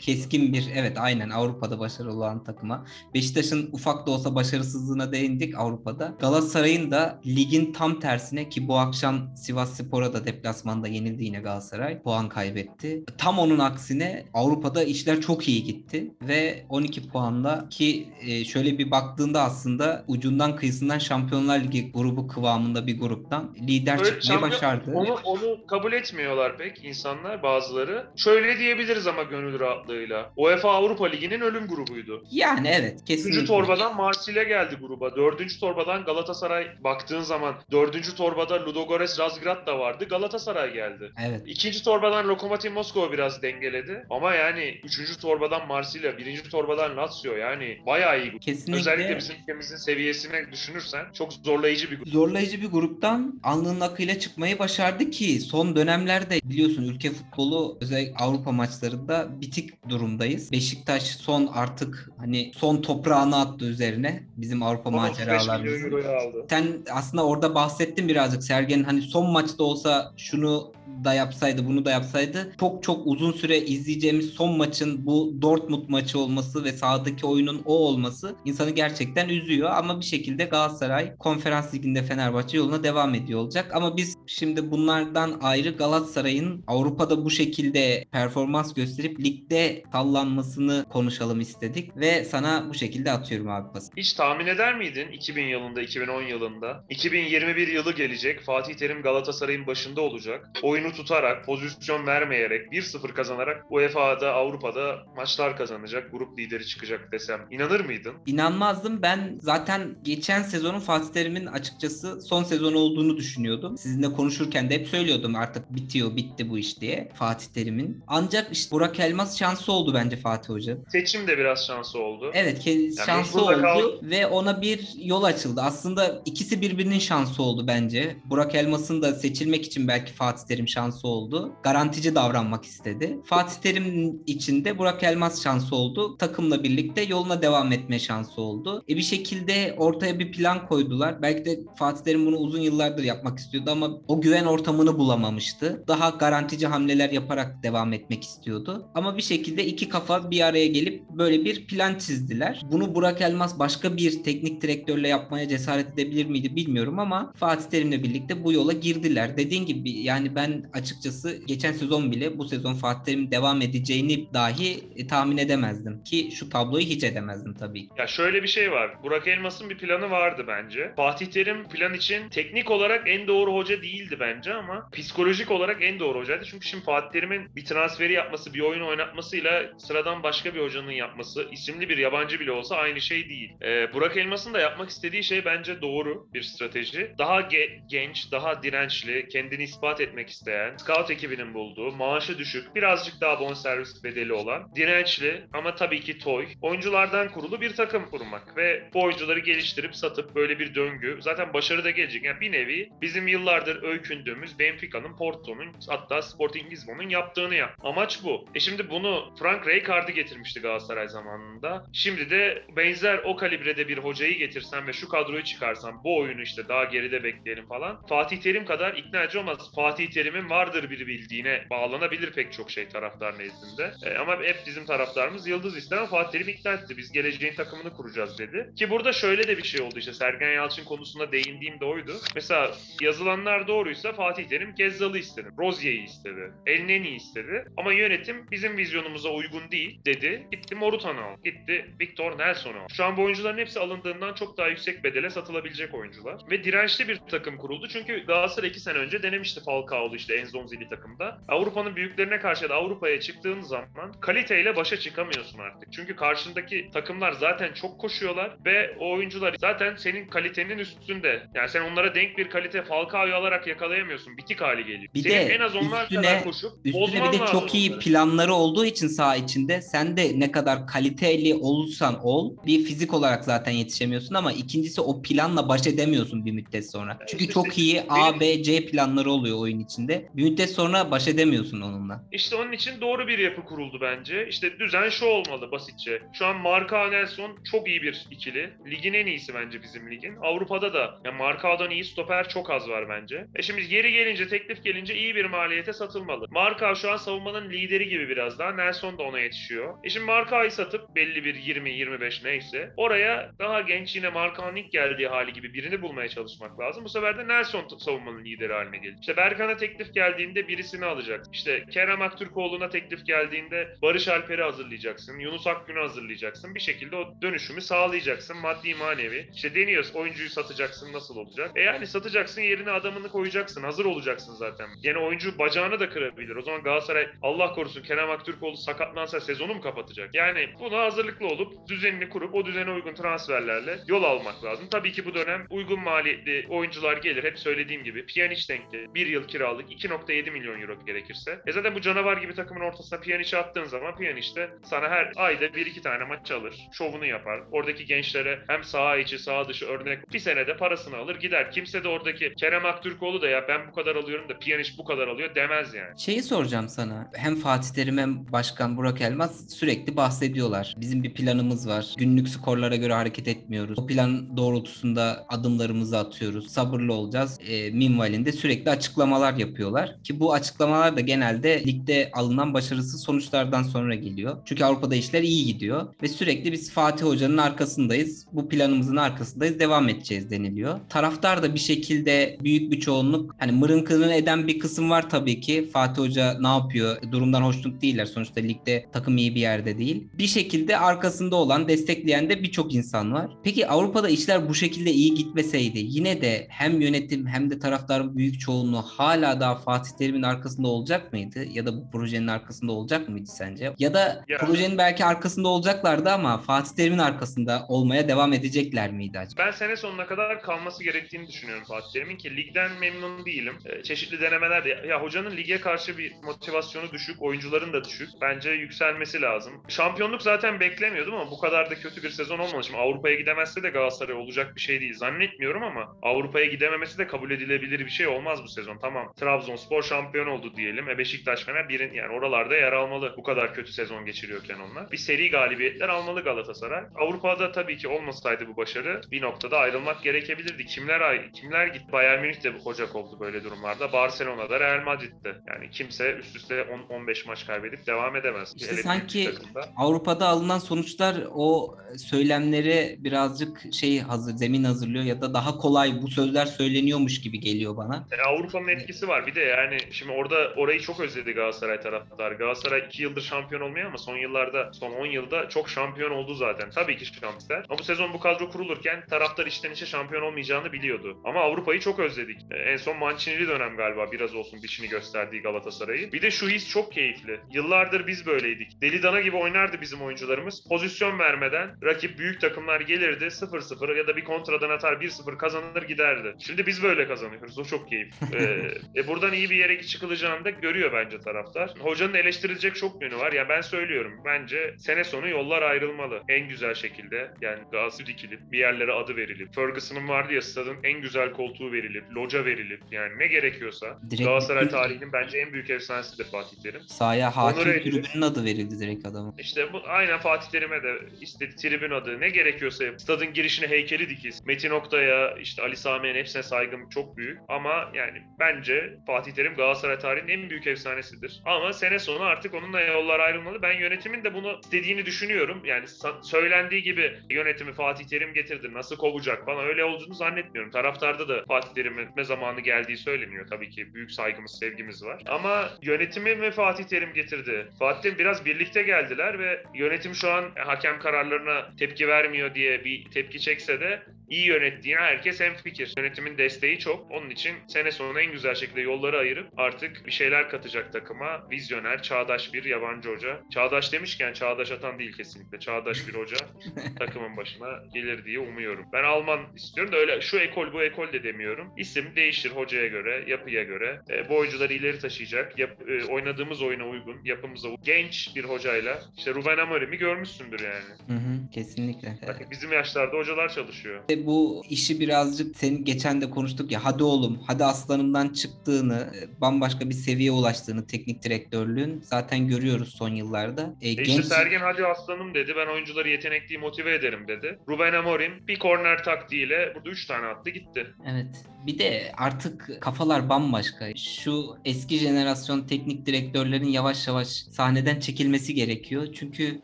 Speaker 1: keskin bir evet aynen Avrupa'da başarılı olan takıma. Beşiktaş'ın ufak da olsa başarısızlığına değindik Avrupa'da. Galatasaray'ın da ligin tam tersine ki bu akşam Sivas Spor'a da deplasmanda yenildi yine Galatasaray. Puan kaybetti. Tam onun aksine Avrupa'da işler çok iyi gitti ve 12 puanla ki e, şöyle bir baktığında aslında ucundan kıyısından Şampiyonlar Ligi grubu kıvamında bir gruptan lider
Speaker 2: Öyle
Speaker 1: çıkmayı
Speaker 2: şampiyon-
Speaker 1: başardı.
Speaker 2: Onu, onu kabul etmiyorlar pek insanlar bazıları. Şöyle diyebiliriz ama gönül rahatlığıyla. UEFA Avrupa Ligi'nin ölüm grubuydu.
Speaker 1: Yani evet kesinlikle.
Speaker 2: Üçüncü torbadan Marsilya geldi gruba. Dördüncü torbadan Galatasaray baktığın zaman dördüncü torbada Ludogorets Razgrad da vardı. Galatasaray geldi.
Speaker 1: Evet.
Speaker 2: İkinci torbadan Lokomotiv Moskova biraz dengeledi. Ama yani üçüncü torbadan Marsilya, birinci torbadan Lazio yani bayağı iyi.
Speaker 1: Kesinlikle.
Speaker 2: Özellikle bizim ülkemizin seviyesine düşünürsen çok zorlayıcı bir grup.
Speaker 1: zorlayıcı bir gruptan alnının akıyla çıkmayı başardı ki son dönemlerde biliyorsun ülke futbolu özellikle Avrupa maçlarında bitik durumdayız. Beşiktaş son artık hani son toprağını attı üzerine bizim Avrupa
Speaker 2: 35 milyon
Speaker 1: maceralarımızın.
Speaker 2: euroyu aldı.
Speaker 1: Sen aslında orada bahsettin birazcık Sergen'in hani son maçta olsa şunu da yapsaydı bunu da yapsaydı çok çok uzun süre izleyeceğimiz son maçın bu Dortmund maçı olması ve sahadaki oyunun o olması insanı gerçekten üzüyor ama bir şekilde Galatasaray konferans liginde Fenerbahçe yoluna devam ediyor olacak ama biz şimdi bunlardan ayrı Galatasaray'ın Avrupa'da bu şekilde performans gösterip ligde sallanmasını konuşalım istedik ve sana bu şekilde atıyorum abi pası.
Speaker 2: Hiç tahmin eder miydin 2000 yılında, 2010 yılında? 2021 yılı gelecek. Fatih Terim Galatasaray'ın başında olacak. Oyunu tutarak, pozisyon vermeyerek, 1-0 kazanarak UEFA'da, Avrupa'da maçlar kazanacak. Grup lideri çıkacak desem. inanır mıydın?
Speaker 1: İnanmazdım. Ben zaten geçen sezonun Fatih Terim'in açıkçası son sezon olduğunu düşünüyordum. Sizinle konuşurken de hep söylüyordum artık bitiyor, bitti bu iş diye Fatih Terim'in. Ancak işte Burak Elmas şansı oldu bence Fatih Hoca.
Speaker 2: Seçim de biraz şansı oldu.
Speaker 1: Evet ke- şansı oldu
Speaker 2: kaldı.
Speaker 1: ve ona bir yol açıldı. Aslında ikisi birbirinin şansı oldu bence. Burak Elmas'ın da seçilmek için belki Fatih Terim şansı oldu. Garantici davranmak istedi. Fatih Terim için de Burak Elmas şansı oldu. Takımla birlikte yoluna devam etme şansı oldu. E bir şekilde ortaya bir plan koydular. Belki de Fatih Terim bunu uzun yıllardır yapmak istiyordu ama o güven ortamını bulamamıştı. Daha garantici hamleler yaparak devam etmek istiyordu. Ama bir şekilde iki kafa bir araya gelip böyle bir plan çizdiler. Bunu Burak Elmas başka bir teknik direktörle yapmaya cesaret edebilir miydi bilmiyorum ama Fatih Terim'le birlikte bu yola girdiler. Dediğin gibi yani ben açıkçası geçen sezon bile bu sezon Fatih Terim'in devam edeceğini dahi e, tahmin edemezdim. Ki şu tabloyu hiç edemezdim tabii.
Speaker 2: Ya şöyle bir şey var. Burak Elmas'ın bir planı vardı bence. Fatih Terim plan için teknik olarak en doğru hoca değildi bence ama psikolojik olarak en doğru hocaydı. Çünkü şimdi Fatih Terim'in bir transferi yapması, bir oyun oynatmasıyla sıradan başka bir hocanın yapması, isimli bir yabancı bile olsa aynı şey değil. Ee, Burak Elmas'ın da yapmak istediği şey bence doğru bir strateji. Daha ge- genç, daha dirençli, kendini ispat etmek isteyen, scout ekibinin bulduğu, maaşı düşük, birazcık daha bonservis bedeli olan, dirençli ama tabii ki toy, oyunculardan kurulu bir takım kurmak ve bu oyuncuları geliştirip satıp böyle bir döngü. Zaten başarı da gelecek. Yani bir nevi bizim yıllardır öykündüğümüz Benfica'nın, Porto'nun hatta Sporting Lisbon'un yaptığını yap. Amaç bu. E şimdi bunu Frank Rijkaard'ı getirmişti Galatasaray zamanında. Şimdi de benzer o kalibrede bir hocayı getirsen ve şu kadroyu çıkarsan bu oyunu işte daha geride bekleyelim falan. Fatih Terim kadar ikna edici olmaz. Fatih Terim'in vardır bir bildiğine bağlanabilir pek çok şey taraftar nezdinde. E, ama hep bizim taraftarımız Yıldız ister ama Fatih Terim ikna etti. Biz geleceğin takımını kuracağız dedi. Ki burada şöyle de bir şey oldu işte Sergen Yalçın konusu konusunda değindiğim de oydu. Mesela yazılanlar doğruysa Fatih Terim Gezzal'ı istedi. Rozier'i istedi. Elneni istedi. Ama yönetim bizim vizyonumuza uygun değil dedi. Gitti Morutan'ı aldı. Gitti Victor Nelson'u aldı. Şu an bu oyuncuların hepsi alındığından çok daha yüksek bedele satılabilecek oyuncular. Ve dirençli bir takım kuruldu. Çünkü Galatasaray 2 sene önce denemişti Falcao'lu işte Enzonzi'li takımda. Avrupa'nın büyüklerine karşı da Avrupa'ya çıktığın zaman kaliteyle başa çıkamıyorsun artık. Çünkü karşındaki takımlar zaten çok koşuyorlar ve o oyuncular zaten senin kalitenin üstünde. Yani sen onlara denk bir kalite Falcao'yu alarak yakalayamıyorsun. Bitik hali geliyor.
Speaker 1: Bir
Speaker 2: senin
Speaker 1: de
Speaker 2: en az onlar
Speaker 1: üstüne-
Speaker 2: kadar koşup
Speaker 1: Üstüne bir de çok iyi
Speaker 2: onları.
Speaker 1: planları olduğu için saha içinde sen de ne kadar kaliteli olursan ol bir fizik olarak zaten yetişemiyorsun ama ikincisi o planla baş edemiyorsun bir müddet sonra. Çünkü
Speaker 2: işte
Speaker 1: çok iyi A, B, C planları oluyor oyun içinde. Bir müddet sonra baş edemiyorsun onunla.
Speaker 2: İşte onun için doğru bir yapı kuruldu bence. İşte düzen şu olmalı basitçe. Şu an Marka Nelson çok iyi bir ikili. Ligin en iyisi bence bizim ligin. Avrupa'da da yani Markao'dan iyi stoper çok az var bence. E şimdi yeri gelince teklif gelince iyi bir maliyete satılmalı. Marka şu an savunmanın lideri gibi biraz daha. Nelson da ona yetişiyor. E şimdi Markao'yu satıp belli bir 20-25 neyse oraya daha genç yine Markao'nun ilk geldiği hali gibi birini bulmaya çalışmak lazım. Bu sefer de Nelson savunmanın lideri haline gelecek. İşte Berkan'a teklif geldiğinde birisini alacak. İşte Kerem Aktürkoğlu'na teklif geldiğinde Barış Alper'i hazırlayacaksın. Yunus Akgün'ü hazırlayacaksın. Bir şekilde o dönüşümü sağlayacaksın. Maddi manevi. İşte deniyoruz oyuncuyu satacaksın nasıl olacak? E yani satacaksın yerine adamını koyacaksın. Hazır olacaksın zaten. Yine oyuncu bacağını da kırabilir. O zaman Galatasaray Allah korusun Kerem Aktürkoğlu sakatlansa sezonu mu kapatacak? Yani buna hazırlıklı olup düzenini kurup o düzene uygun transferlerle yol almak lazım. Tabii ki bu dönem uygun maliyetli oyuncular gelir. Hep söylediğim gibi. Pjanic denkti. Bir yıl kiralık 2.7 milyon euro gerekirse. E zaten bu canavar gibi takımın ortasına Pjanic'i attığın zaman Pjanic de sana her ayda bir iki tane maç alır. Şovunu yapar. Oradaki gençlere hem saha içi saha dışı örnek bir senede parasını alır gider. Kimse de oradaki Kerem Aktürkoğlu da ya ben bu kadar alıyorum da Pjanic bu kadar alıyor demez yani.
Speaker 1: Şeyi soracağım sana. Hem Fatih Terim hem Başkan Burak Elmaz sürekli bahsediyorlar. Bizim bir planımız var. Günlük skorlara göre hareket etmiyoruz. O plan doğrultusunda adımlarımızı atıyoruz. Sabırlı olacağız. E, minvalinde sürekli açıklamalar yapıyorlar. Ki bu açıklamalar da genelde ligde alınan başarısız sonuçlardan sonra geliyor. Çünkü Avrupa'da işler iyi gidiyor. Ve sürekli biz Fatih Hoca'nın arkasındayız. Bu planımızın arkasındayız. Devam edeceğiz deniliyor. Taraftar da bir şekilde büyük bir çoğunluk hani mırın eden bir kısım var tabii ki. Fatih Hoca ne yapıyor? Durumdan hoşnut değiller. Sonuçta ligde takım iyi bir yerde değil. Bir şekilde arkasında olan, destekleyen de birçok insan var. Peki Avrupa'da işler bu şekilde iyi gitmeseydi yine de hem yönetim hem de taraftarın büyük çoğunluğu hala daha Fatih Terim'in arkasında olacak mıydı? Ya da bu projenin arkasında olacak mıydı sence? Ya da
Speaker 2: Ya-
Speaker 1: projenin belki arkasında olacaklardı ama Fatih Terim'in arkasında olmaya devam edecekler miydi acaba?
Speaker 2: Ben sene sonuna kadar kalması gerektiğini düşünüyorum Fatih Terim'in ki ligden memnun değilim. Ee, çeşitli denemeler de ya hocanın lige karşı bir motivasyonu düşük, oyuncuların da düşük. Bence yükselmesi lazım. Şampiyonluk zaten beklemiyordum ama bu kadar da kötü bir sezon olmadı. Şimdi Avrupa'ya gidemezse de Galatasaray olacak bir şey değil. Zannetmiyorum ama Avrupa'ya gidememesi de kabul edilebilir bir şey olmaz bu sezon. Tamam Trabzonspor şampiyon oldu diyelim. E Beşiktaş Fener birin yani oralarda yer almalı. Bu kadar kötü sezon geçiriyorken onlar. Bir seri galibiyetler almalı Galatasaray. Avrupa'da tabii ki olmasaydı bu başarı bir noktada ayrılmak gerekebilirdi. Kimler ay kimler gitti? Bayern Münih de hoca kovdu böyle durumlarda. Barcelona'da Real Madrid'de. Yani kimse üst üste 10-15 maç kaybedip devam edemez.
Speaker 1: İşte
Speaker 2: Hele
Speaker 1: sanki. Avrupa'da alınan sonuçlar o söylemleri birazcık şey hazır zemin hazırlıyor ya da daha kolay bu sözler söyleniyormuş gibi geliyor bana.
Speaker 2: E, Avrupa'nın etkisi var. Bir de yani şimdi orada orayı çok özledi Galatasaray taraftarı. Galatasaray 2 yıldır şampiyon olmuyor ama son yıllarda, son 10 yılda çok şampiyon oldu zaten. Tabii ki şampiyon. Ama bu sezon bu kadro kurulurken taraftar içten içe şampiyon olmayacağını biliyordu. Ama Avrupa'yı çok özledik. E, en son Mancini'li dönem galiba biraz olsun dişini gösterdiği Galatasaray'ı. Bir de şu his çok keyifli. Yıllardır biz böyleydik. Deli dana gibi oynardı bizim oyuncularımız. Pozisyon vermeden rakip büyük takımlar gelirdi 0-0 ya da bir kontradan atar 1-0 kazanır giderdi. Şimdi biz böyle kazanıyoruz. O çok keyif. Ee, e buradan iyi bir yere çıkılacağını da görüyor bence taraftar. Hocanın eleştirilecek çok yönü var. Ya ben söylüyorum. Bence sene sonu yollar ayrılmalı. En güzel şekilde. Yani gazı dikilip bir yerlere adı verilip. Ferguson'ın vardı ya stadın en güzel koltuğu verilip. Loca verilip. Yani ne gerekiyorsa.
Speaker 1: Direkt
Speaker 2: Galatasaray tarihinin bence en büyük efsanesidir Fatih Terim.
Speaker 1: Sahaya hakim
Speaker 2: Onur
Speaker 1: tribünün adı verildi direkt adamın.
Speaker 2: İşte bu aynen Fatih Terim'e de istedi tribün adı ne gerekiyorsa stadın girişine heykeli dikiz. Metin Oktay'a işte Ali Sami'nin hepsine saygım çok büyük. Ama yani bence Fatih Terim Galatasaray tarihinin en büyük efsanesidir. Ama sene sonu artık onunla yollar ayrılmalı. Ben yönetimin de bunu istediğini düşünüyorum. Yani söylendiği gibi yönetimi Fatih Terim getirdi. Nasıl kovacak falan öyle olduğunu zannetmiyorum. Taraftarda da Fatih Terim'in zamanı geldiği söyleniyor. Tabii ki büyük saygımız, sevgimiz var. Ama yönetimi mi Fatih Terim getirdi? Fatih Terim biraz birlikte geldiler ve yönetim şu an hakem kararlarına tepki vermiyor diye bir tepki çekse de iyi yönettiğine herkes hemfikir. Yönetimin desteği çok. Onun için sene sonu en güzel şekilde yolları ayırıp artık bir şeyler katacak takıma. Vizyoner, çağdaş bir yabancı hoca. Çağdaş demişken çağdaş atan değil kesinlikle. Çağdaş bir hoca takımın başına gelir diye umuyorum. Ben Alman istiyorum da öyle şu ekol bu ekol de demiyorum. İsim değişir hocaya göre, yapıya göre. E, bu oyuncuları ileri taşıyacak. Yap, e, oynadığımız oyuna uygun, yapımıza uygun. Genç bir hocayla. İşte Ruben Amorim'i görmüşsündür yani.
Speaker 1: Hı hı, kesinlikle.
Speaker 2: Bakın bizim yaşlarda hocalar çalışıyor.
Speaker 1: Ve bu işi birazcık senin geçen de konuştuk ya hadi oğlum hadi aslanımdan çıktığını e, bambaşka bir seviyeye ulaştığını teknik direktörlüğün zaten görüyoruz son yıllarda. E,
Speaker 2: E işte Sergen hadi aslanım dedi. Ben oyuncuları yetenekli motive ederim dedi. Ruben Amorim bir korner taktiğiyle burada 3 tane attı gitti.
Speaker 1: Evet. Bir de artık kafalar bambaşka. Şu eski jenerasyon teknik direktörlerin yavaş yavaş sahneden çekilmesi gerekiyor. Çünkü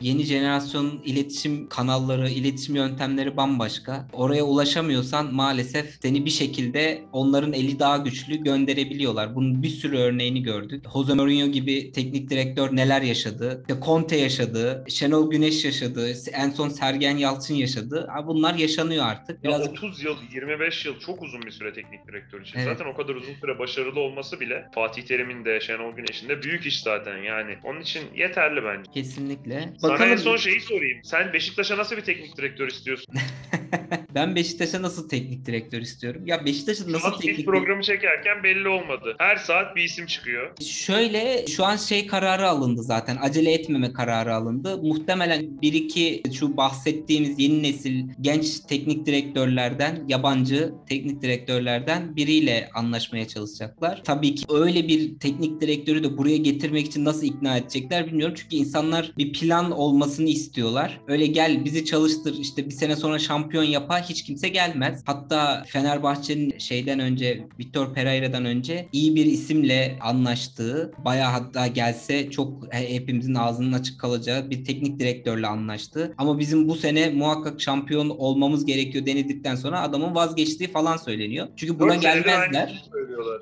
Speaker 1: yeni jenerasyon iletişim kanalları, iletişim yöntemleri bambaşka. Oraya ulaşamıyorsan maalesef seni bir şekilde onların eli daha güçlü gönderebiliyorlar. Bunun bir sürü örneğini gördük. Jose Mourinho gibi teknik direktör neler yaşadı? İşte Conte yaşadı, Şenol Güneş yaşadı, en son Sergen Yalçın yaşadı. Bunlar yaşanıyor artık.
Speaker 2: Ya
Speaker 1: Biraz
Speaker 2: 30 yıl, 25 yıl çok uzun bir süre teknik direktör için.
Speaker 1: Evet.
Speaker 2: Zaten o kadar uzun süre başarılı olması bile Fatih Terim'in de Şenol Güneş'in de büyük iş zaten yani. Onun için yeterli bence.
Speaker 1: kesinlikle.
Speaker 2: Sana en son şeyi sorayım. Sen Beşiktaş'a nasıl bir teknik direktör istiyorsun?
Speaker 1: ben Beşiktaş'a nasıl teknik direktör istiyorum? Ya Beşiktaş'ın nasıl
Speaker 2: Nasıl
Speaker 1: teknik
Speaker 2: programı çekerken belli olmadı. Her saat bir isim çıkıyor.
Speaker 1: Şöyle şu an şey kararı alındı zaten. Acele etmeme kararı alındı. Muhtemelen bir iki şu bahsettiğimiz yeni nesil genç teknik direktörlerden, yabancı teknik direktörlerden biriyle anlaşmaya çalışacaklar. Tabii ki öyle bir teknik direktörü de buraya getirmek için nasıl ikna edecekler bilmiyorum. Çünkü insanlar bir plan olmasını istiyorlar. Öyle gel bizi çalıştır işte bir sene sonra şampiyon yapar hiç kimse gelmez. Hatta Fenerbahçe'nin şeyden önce Vitor Pereira'dan önce iyi bir isimle anlaştığı bayağı hatta gelse çok he- hepimizin ağzının açık kalacağı bir teknik direktörle anlaştı. Ama bizim bu sene muhakkak şampiyon olmamız gerekiyor denildikten sonra adamın vazgeçtiği falan söyleniyor. Çünkü buna gelmezler.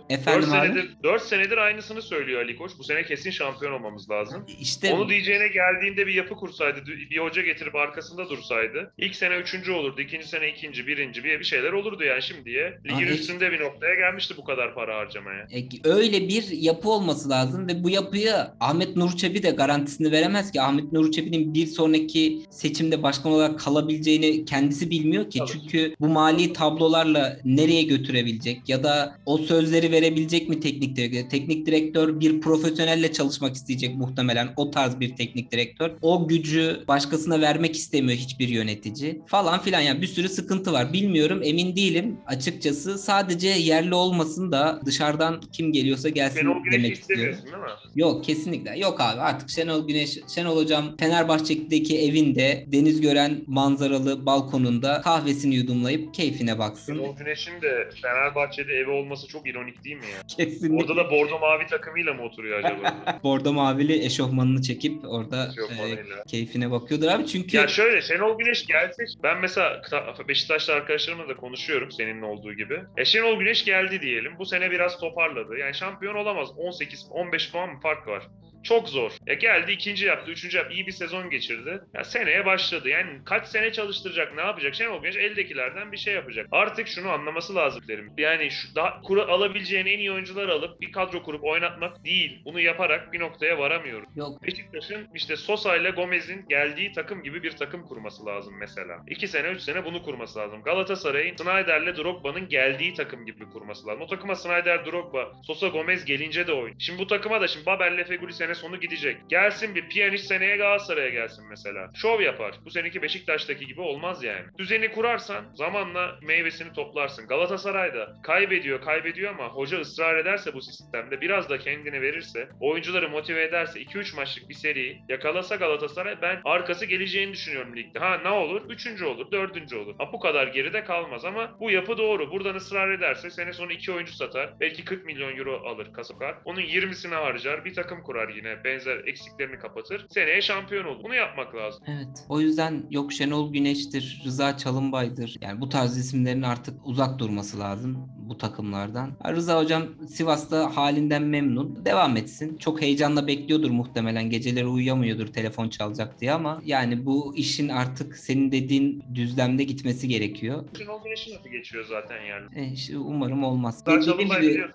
Speaker 1: Efendim
Speaker 2: 4
Speaker 1: abi?
Speaker 2: senedir, 4 senedir aynısını söylüyor Ali Koç. Bu sene kesin şampiyon olmamız lazım.
Speaker 1: İşte
Speaker 2: Onu diyeceğine geldiğinde bir yapı kursaydı, bir hoca getirip arkasında dursaydı. ilk sene üçüncü olurdu, ikinci sene ikinci, birinci bir bir şeyler olurdu yani şimdiye. Ligin
Speaker 1: Abi-
Speaker 2: üstünde bir noktaya gelmişti bu kadar para harcamaya.
Speaker 1: E, öyle bir yapı olması lazım ve bu yapıyı Ahmet Nur Çebi de garantisini veremez ki. Ahmet Nur Çebi'nin bir sonraki seçimde başkan olarak kalabileceğini kendisi bilmiyor ki.
Speaker 2: Tabii.
Speaker 1: Çünkü bu mali tablolarla nereye götürebilecek ya da o sözleri verebilecek mi teknik direktör? Teknik direktör bir profesyonelle çalışmak isteyecek muhtemelen o tarz bir teknik direktör. O gücü başkasına vermek istemiyor hiçbir yönetici falan filan. Yani bir sürü sıkıntı var. Bilmiyorum emin değilim açıkçası. Sadece yerli olmasın da dışarıdan kim geliyorsa gelsin
Speaker 2: Şenol Güneş'i
Speaker 1: demek istiyorum.
Speaker 2: değil mi?
Speaker 1: Yok kesinlikle. Yok abi artık Şenol Güneş, Şenol Hocam Fenerbahçe'deki evinde deniz gören manzaralı balkonunda kahvesini yudumlayıp keyfine baksın.
Speaker 2: Şenol Güneş'in de Fenerbahçe'de evi olması çok ironik değil mi ya?
Speaker 1: Kesinlikle.
Speaker 2: Orada da bordo mavi takımıyla mı oturuyor acaba?
Speaker 1: Bordo mavili eşofmanını çekip orada e, keyfine bakıyordur abi. Çünkü
Speaker 2: Ya şöyle Şenol Güneş gelse ben mesela ta- Beşiktaşlı arkadaşlarımla da konuşuyorum seninle olduğu gibi. E Şenol Güneş geldi diyelim. Bu sene biraz toparladı. Yani şampiyon olamaz. 18 15 puan mı fark var? Çok zor. Ya geldi ikinci yaptı, üçüncü yaptı. iyi bir sezon geçirdi. Ya seneye başladı. Yani kaç sene çalıştıracak, ne yapacak? Şenol Güneş eldekilerden bir şey yapacak. Artık şunu anlaması lazım derim. Yani şu daha kuru alabileceğin en iyi oyuncuları alıp bir kadro kurup oynatmak değil. Bunu yaparak bir noktaya varamıyoruz.
Speaker 1: yok
Speaker 2: Beşiktaş'ın işte Sosa ile Gomez'in geldiği takım gibi bir takım kurması lazım mesela. 2 sene 3 sene bunu kurması lazım. Galatasaray'ın Snyder'le Drogba'nın geldiği takım gibi kurması lazım. O takıma Snyder, Drogba, Sosa, Gomez gelince de oyun. Şimdi bu takıma da şimdi Babel'le Feguli sene sonu gidecek. Gelsin bir Pjanic seneye Galatasaray'a gelsin mesela. Şov yapar. Bu seneki Beşiktaş'taki gibi olmaz yani. Düzeni kurarsan zamanla meyvesini toplarsın. Galatasaray'da kaybediyor kaybediyor ama hoca ısrar ederse bu sistemde biraz da kendini verirse oyuncuları motive ederse 2-3 maçlık bir seri yakalasa Galatasaray ben arkası geleceğini düşünüyorum ligde. Ha ne olur? Üçüncü olur, dördüncü olur. Ha bu kadar geride kalmaz ama bu yapı doğru. Buradan ısrar ederse sene sonu iki oyuncu satar. Belki 40 milyon euro alır Kasaplar. Onun 20'sini harcar. Bir takım kurar yine benzer eksiklerini kapatır. Seneye şampiyon olur. Bunu yapmak lazım.
Speaker 1: Evet. O yüzden yok Şenol Güneş'tir, Rıza Çalınbay'dır. Yani bu tarz isimlerin artık uzak durması lazım bu takımlardan. Rıza hocam Sivas'ta halinden memnun. Devam etsin. Çok heyecanla bekliyordur muhtemelen. Geceleri uyuyamıyordur telefon çalacak diye ama yani bu işin artık senin dediğin düzlemde gitmesi gerekiyor.
Speaker 2: Şenol Güneş'in nasıl geçiyor zaten yani.
Speaker 1: E, işte umarım olmaz. Dediğim
Speaker 2: Çalınbay biliyor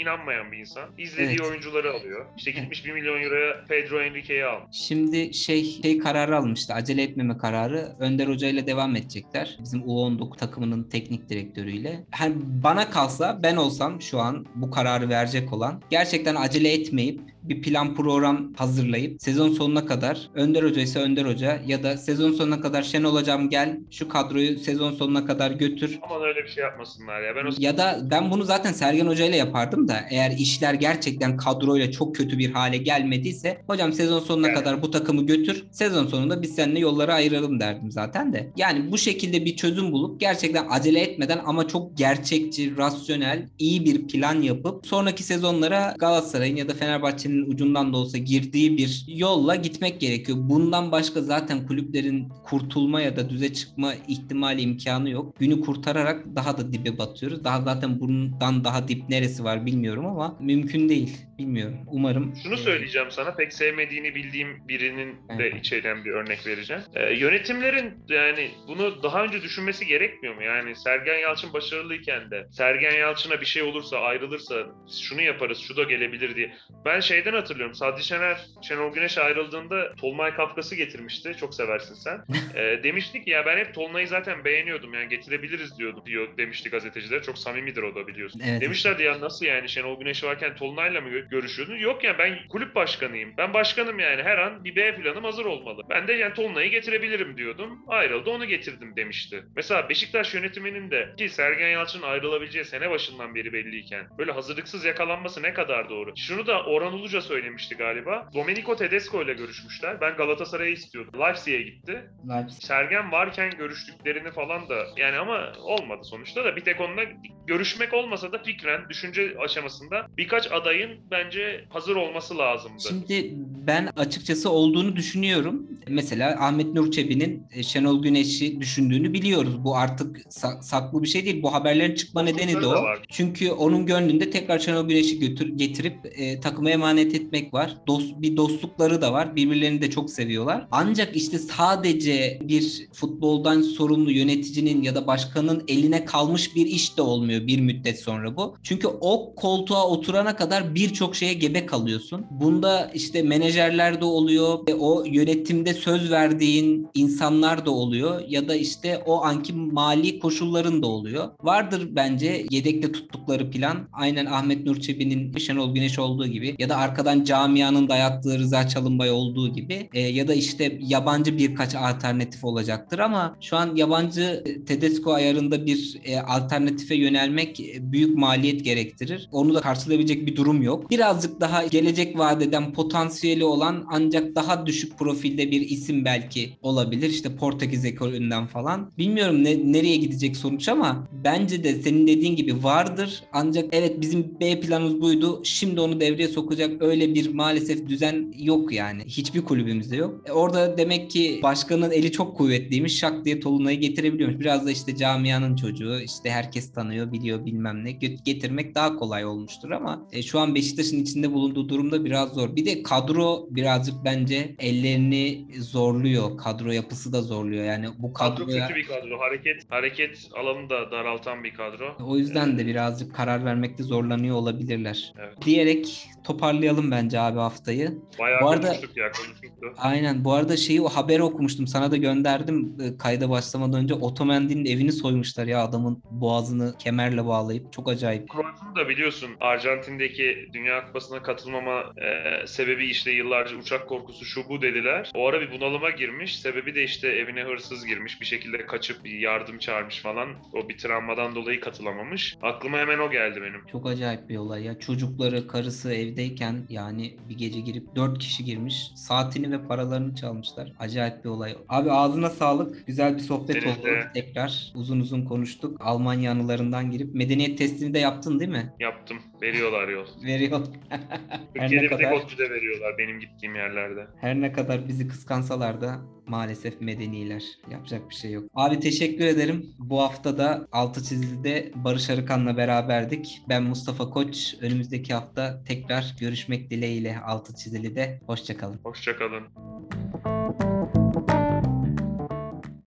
Speaker 2: inanmayan bir insan. İzlediği
Speaker 1: Evet.
Speaker 2: oyuncuları alıyor. İşte gitmiş 1 milyon euroya Pedro Enrique'yi almış.
Speaker 1: Şimdi şey şey kararı almıştı. Acele etmeme kararı. Önder Hoca ile devam edecekler. Bizim U19 takımının teknik direktörüyle. Hani bana kalsa ben olsam şu an bu kararı verecek olan gerçekten acele etmeyip bir plan program hazırlayıp sezon sonuna kadar Önder Hoca ise Önder Hoca ya da sezon sonuna kadar Şenol Hocam gel şu kadroyu sezon sonuna kadar götür.
Speaker 2: Aman öyle bir şey yapmasınlar ya. Ben o
Speaker 1: Ya da ben bunu zaten Sergen Hoca ile yapardım da eğer işler gerçekten kadroyla çok kötü bir hale gelmediyse hocam sezon sonuna
Speaker 2: Yani.
Speaker 1: kadar bu takımı götür. Sezon sonunda biz seninle yolları ayıralım derdim zaten de. Yani bu şekilde bir çözüm bulup gerçekten acele etmeden ama çok gerçekçi, rasyonel, iyi bir plan yapıp sonraki sezonlara Galatasaray'ın ya da Fenerbahçe'nin ucundan da olsa girdiği bir yolla gitmek gerekiyor. Bundan başka zaten kulüplerin kurtulma ya da düze çıkma ihtimali imkanı yok. Günü kurtararak daha da dibe batıyoruz. Daha zaten bundan daha dip neresi var bilmiyorum ama mümkün değil. Bilmiyorum. Umarım.
Speaker 2: Şunu
Speaker 1: e,
Speaker 2: söyleyeceğim sana pek sevmediğini bildiğim birinin de
Speaker 1: Evet.
Speaker 2: içeren bir örnek vereceğim. Ee, yönetimlerin yani bunu daha önce düşünmesi gerekmiyor mu? Yani Sergen Yalçın başarılıyken de Sergen Yalçın'a bir şey olursa ayrılırsa şunu yaparız şu da gelebilir diye. Ben şeyden hatırlıyorum Sadri Şener Şenol Güneş ayrıldığında Tolunay Kafkas'ı getirmişti. Çok seversin sen. Ee, demiştik ya ben hep Tolunay'ı zaten beğeniyordum yani getirebiliriz diyordum diyor demişti gazeteciler. Çok samimidir o da biliyorsun.
Speaker 1: Evet.
Speaker 2: Demişlerdi ya nasıl yani Şenol Güneş varken Tolunay'la mı gö- görüşüyordun? Yok ya ben kulüp başkanıyım. Ben başkanım yani her an bir B planım hazır olmalı. Ben de yani Tolunay'ı getirebilirim diyordum. Ayrıldı onu getirdim demişti. Mesela Beşiktaş yönetiminin de ki Sergen Yalçın ayrılabileceği sene başından beri belliyken böyle hazırlıksız yakalanması ne kadar doğru. Şunu da Orhan Uluca söylemişti galiba. Domenico Tedesco ile görüşmüşler. Ben Galatasaray'ı istiyordum. Leipzig'e gitti.
Speaker 1: Leipzig.
Speaker 2: Sergen varken görüştüklerini falan da yani ama olmadı sonuçta da bir tek onunla görüşmek olmasa da fikren düşünce aşamasında birkaç adayın bence hazır olması lazımdı.
Speaker 1: Şimdi ben açıkçası olduğunu düşünüyorum. Mesela Ahmet Nur Çebi'nin e, Şenol Güneş'i düşündüğünü biliyoruz. Bu artık sa- saklı bir şey değil. Bu haberlerin çıkma nedeni de o.
Speaker 2: var.
Speaker 1: Çünkü onun gönlünde tekrar Şenol Güneş'i götür, getirip e, takıma emanet etmek var. Dost, bir dostlukları da var. Birbirlerini de çok seviyorlar. Ancak işte sadece bir futboldan sorumlu yöneticinin ya da başkanın eline kalmış bir iş de olmuyor bir müddet sonra bu. Çünkü o koltuğa oturana kadar birçok şeye gebe kalıyorsun. Bunda işte menajerler de oluyor. O yönetimde söz verdiğin insanlar da oluyor. Ya da işte o anki mali koşulların da oluyor. Vardır bence yedekte tuttukları plan. Aynen Ahmet Nur Çebi'nin Şenol Güneş olduğu gibi ya da arkadan camianın dayattığı Rıza Çalınbay olduğu gibi e, ya da işte yabancı birkaç alternatif olacaktır ama şu an yabancı e, Tedesco ayarında bir e, alternatife yönelmek e, büyük maliyet gerektirir. Onu da karşılayabilecek bir durum yok. Birazcık daha gelecek vadeden potansiyeli olan ancak daha düşük profilde bir isim belki olabilir. İşte Portekiz ekolünden falan. Bilmiyorum ne, nereye gidecek sonuç ama bence de senin dediğin gibi vardır. Ancak evet bizim B planımız buydu. Şimdi onu devreye sokacak öyle bir maalesef düzen yok yani. Hiçbir kulübümüzde yok. E, orada demek ki başkanın eli çok kuvvetliymiş. Şak diye Tolunay'ı getirebiliyormuş. Biraz da işte camianın çocuğu. işte herkes tanıyor, biliyor bilmem ne. Getirmek daha kolay olmuştur ama e, şu an Beşiktaş'ın içinde bulunduğu durumda biraz zor. Bir de kadro birazcık bence ellerini zorluyor. Kadro yapısı da zorluyor. Yani bu
Speaker 2: kadro
Speaker 1: kadroya
Speaker 2: kötü bir kadro. Hareket hareket alanını da daraltan bir kadro.
Speaker 1: o yüzden de birazcık karar vermekte zorlanıyor olabilirler.
Speaker 2: Evet.
Speaker 1: Diyerek toparlayalım bence abi haftayı.
Speaker 2: Bayağı
Speaker 1: Bu arada-
Speaker 2: ya konuştuk da.
Speaker 1: Aynen. Bu arada şeyi o haberi okumuştum. Sana da gönderdim e, kayda başlamadan önce. Otamendi'nin evini soymuşlar ya adamın boğazını kemerle bağlayıp. Çok acayip.
Speaker 2: Cruyff'un da biliyorsun Arjantin'deki Dünya Kupası'na katılmama e, sebebi işte yıllarca uçak korkusu şu bu dediler. O ara bir bunalıma girmiş. Sebebi de işte evine hırsız girmiş. Bir şekilde kaçıp yardım çağırmış falan. O bir travmadan dolayı katılamamış. Aklıma hemen o geldi benim.
Speaker 1: Çok acayip bir olay ya. Çocukları, karısı evde evdeyken yani bir gece girip 4 kişi girmiş. Saatini ve paralarını çalmışlar. Acayip bir olay. Abi ağzına sağlık. Güzel bir sohbet
Speaker 2: Senin
Speaker 1: oldu.
Speaker 2: de.
Speaker 1: Tekrar uzun uzun konuştuk. Almanya anılarından girip medeniyet testini de yaptın değil mi?
Speaker 2: Yaptım. Veriyorlar yol.
Speaker 1: Veriyor. her ne kadar
Speaker 2: ODTÜ'de veriyorlar benim gittiğim yerlerde.
Speaker 1: her ne kadar bizi kıskansalar da maalesef medeniler. Yapacak bir şey yok. Abi teşekkür ederim. Bu hafta da Altı Çizili'de Barış Arıkan'la beraberdik. Ben Mustafa Koç. Önümüzdeki hafta tekrar görüşmek dileğiyle Altı Çizili'de. Hoşçakalın.
Speaker 2: Hoşçakalın.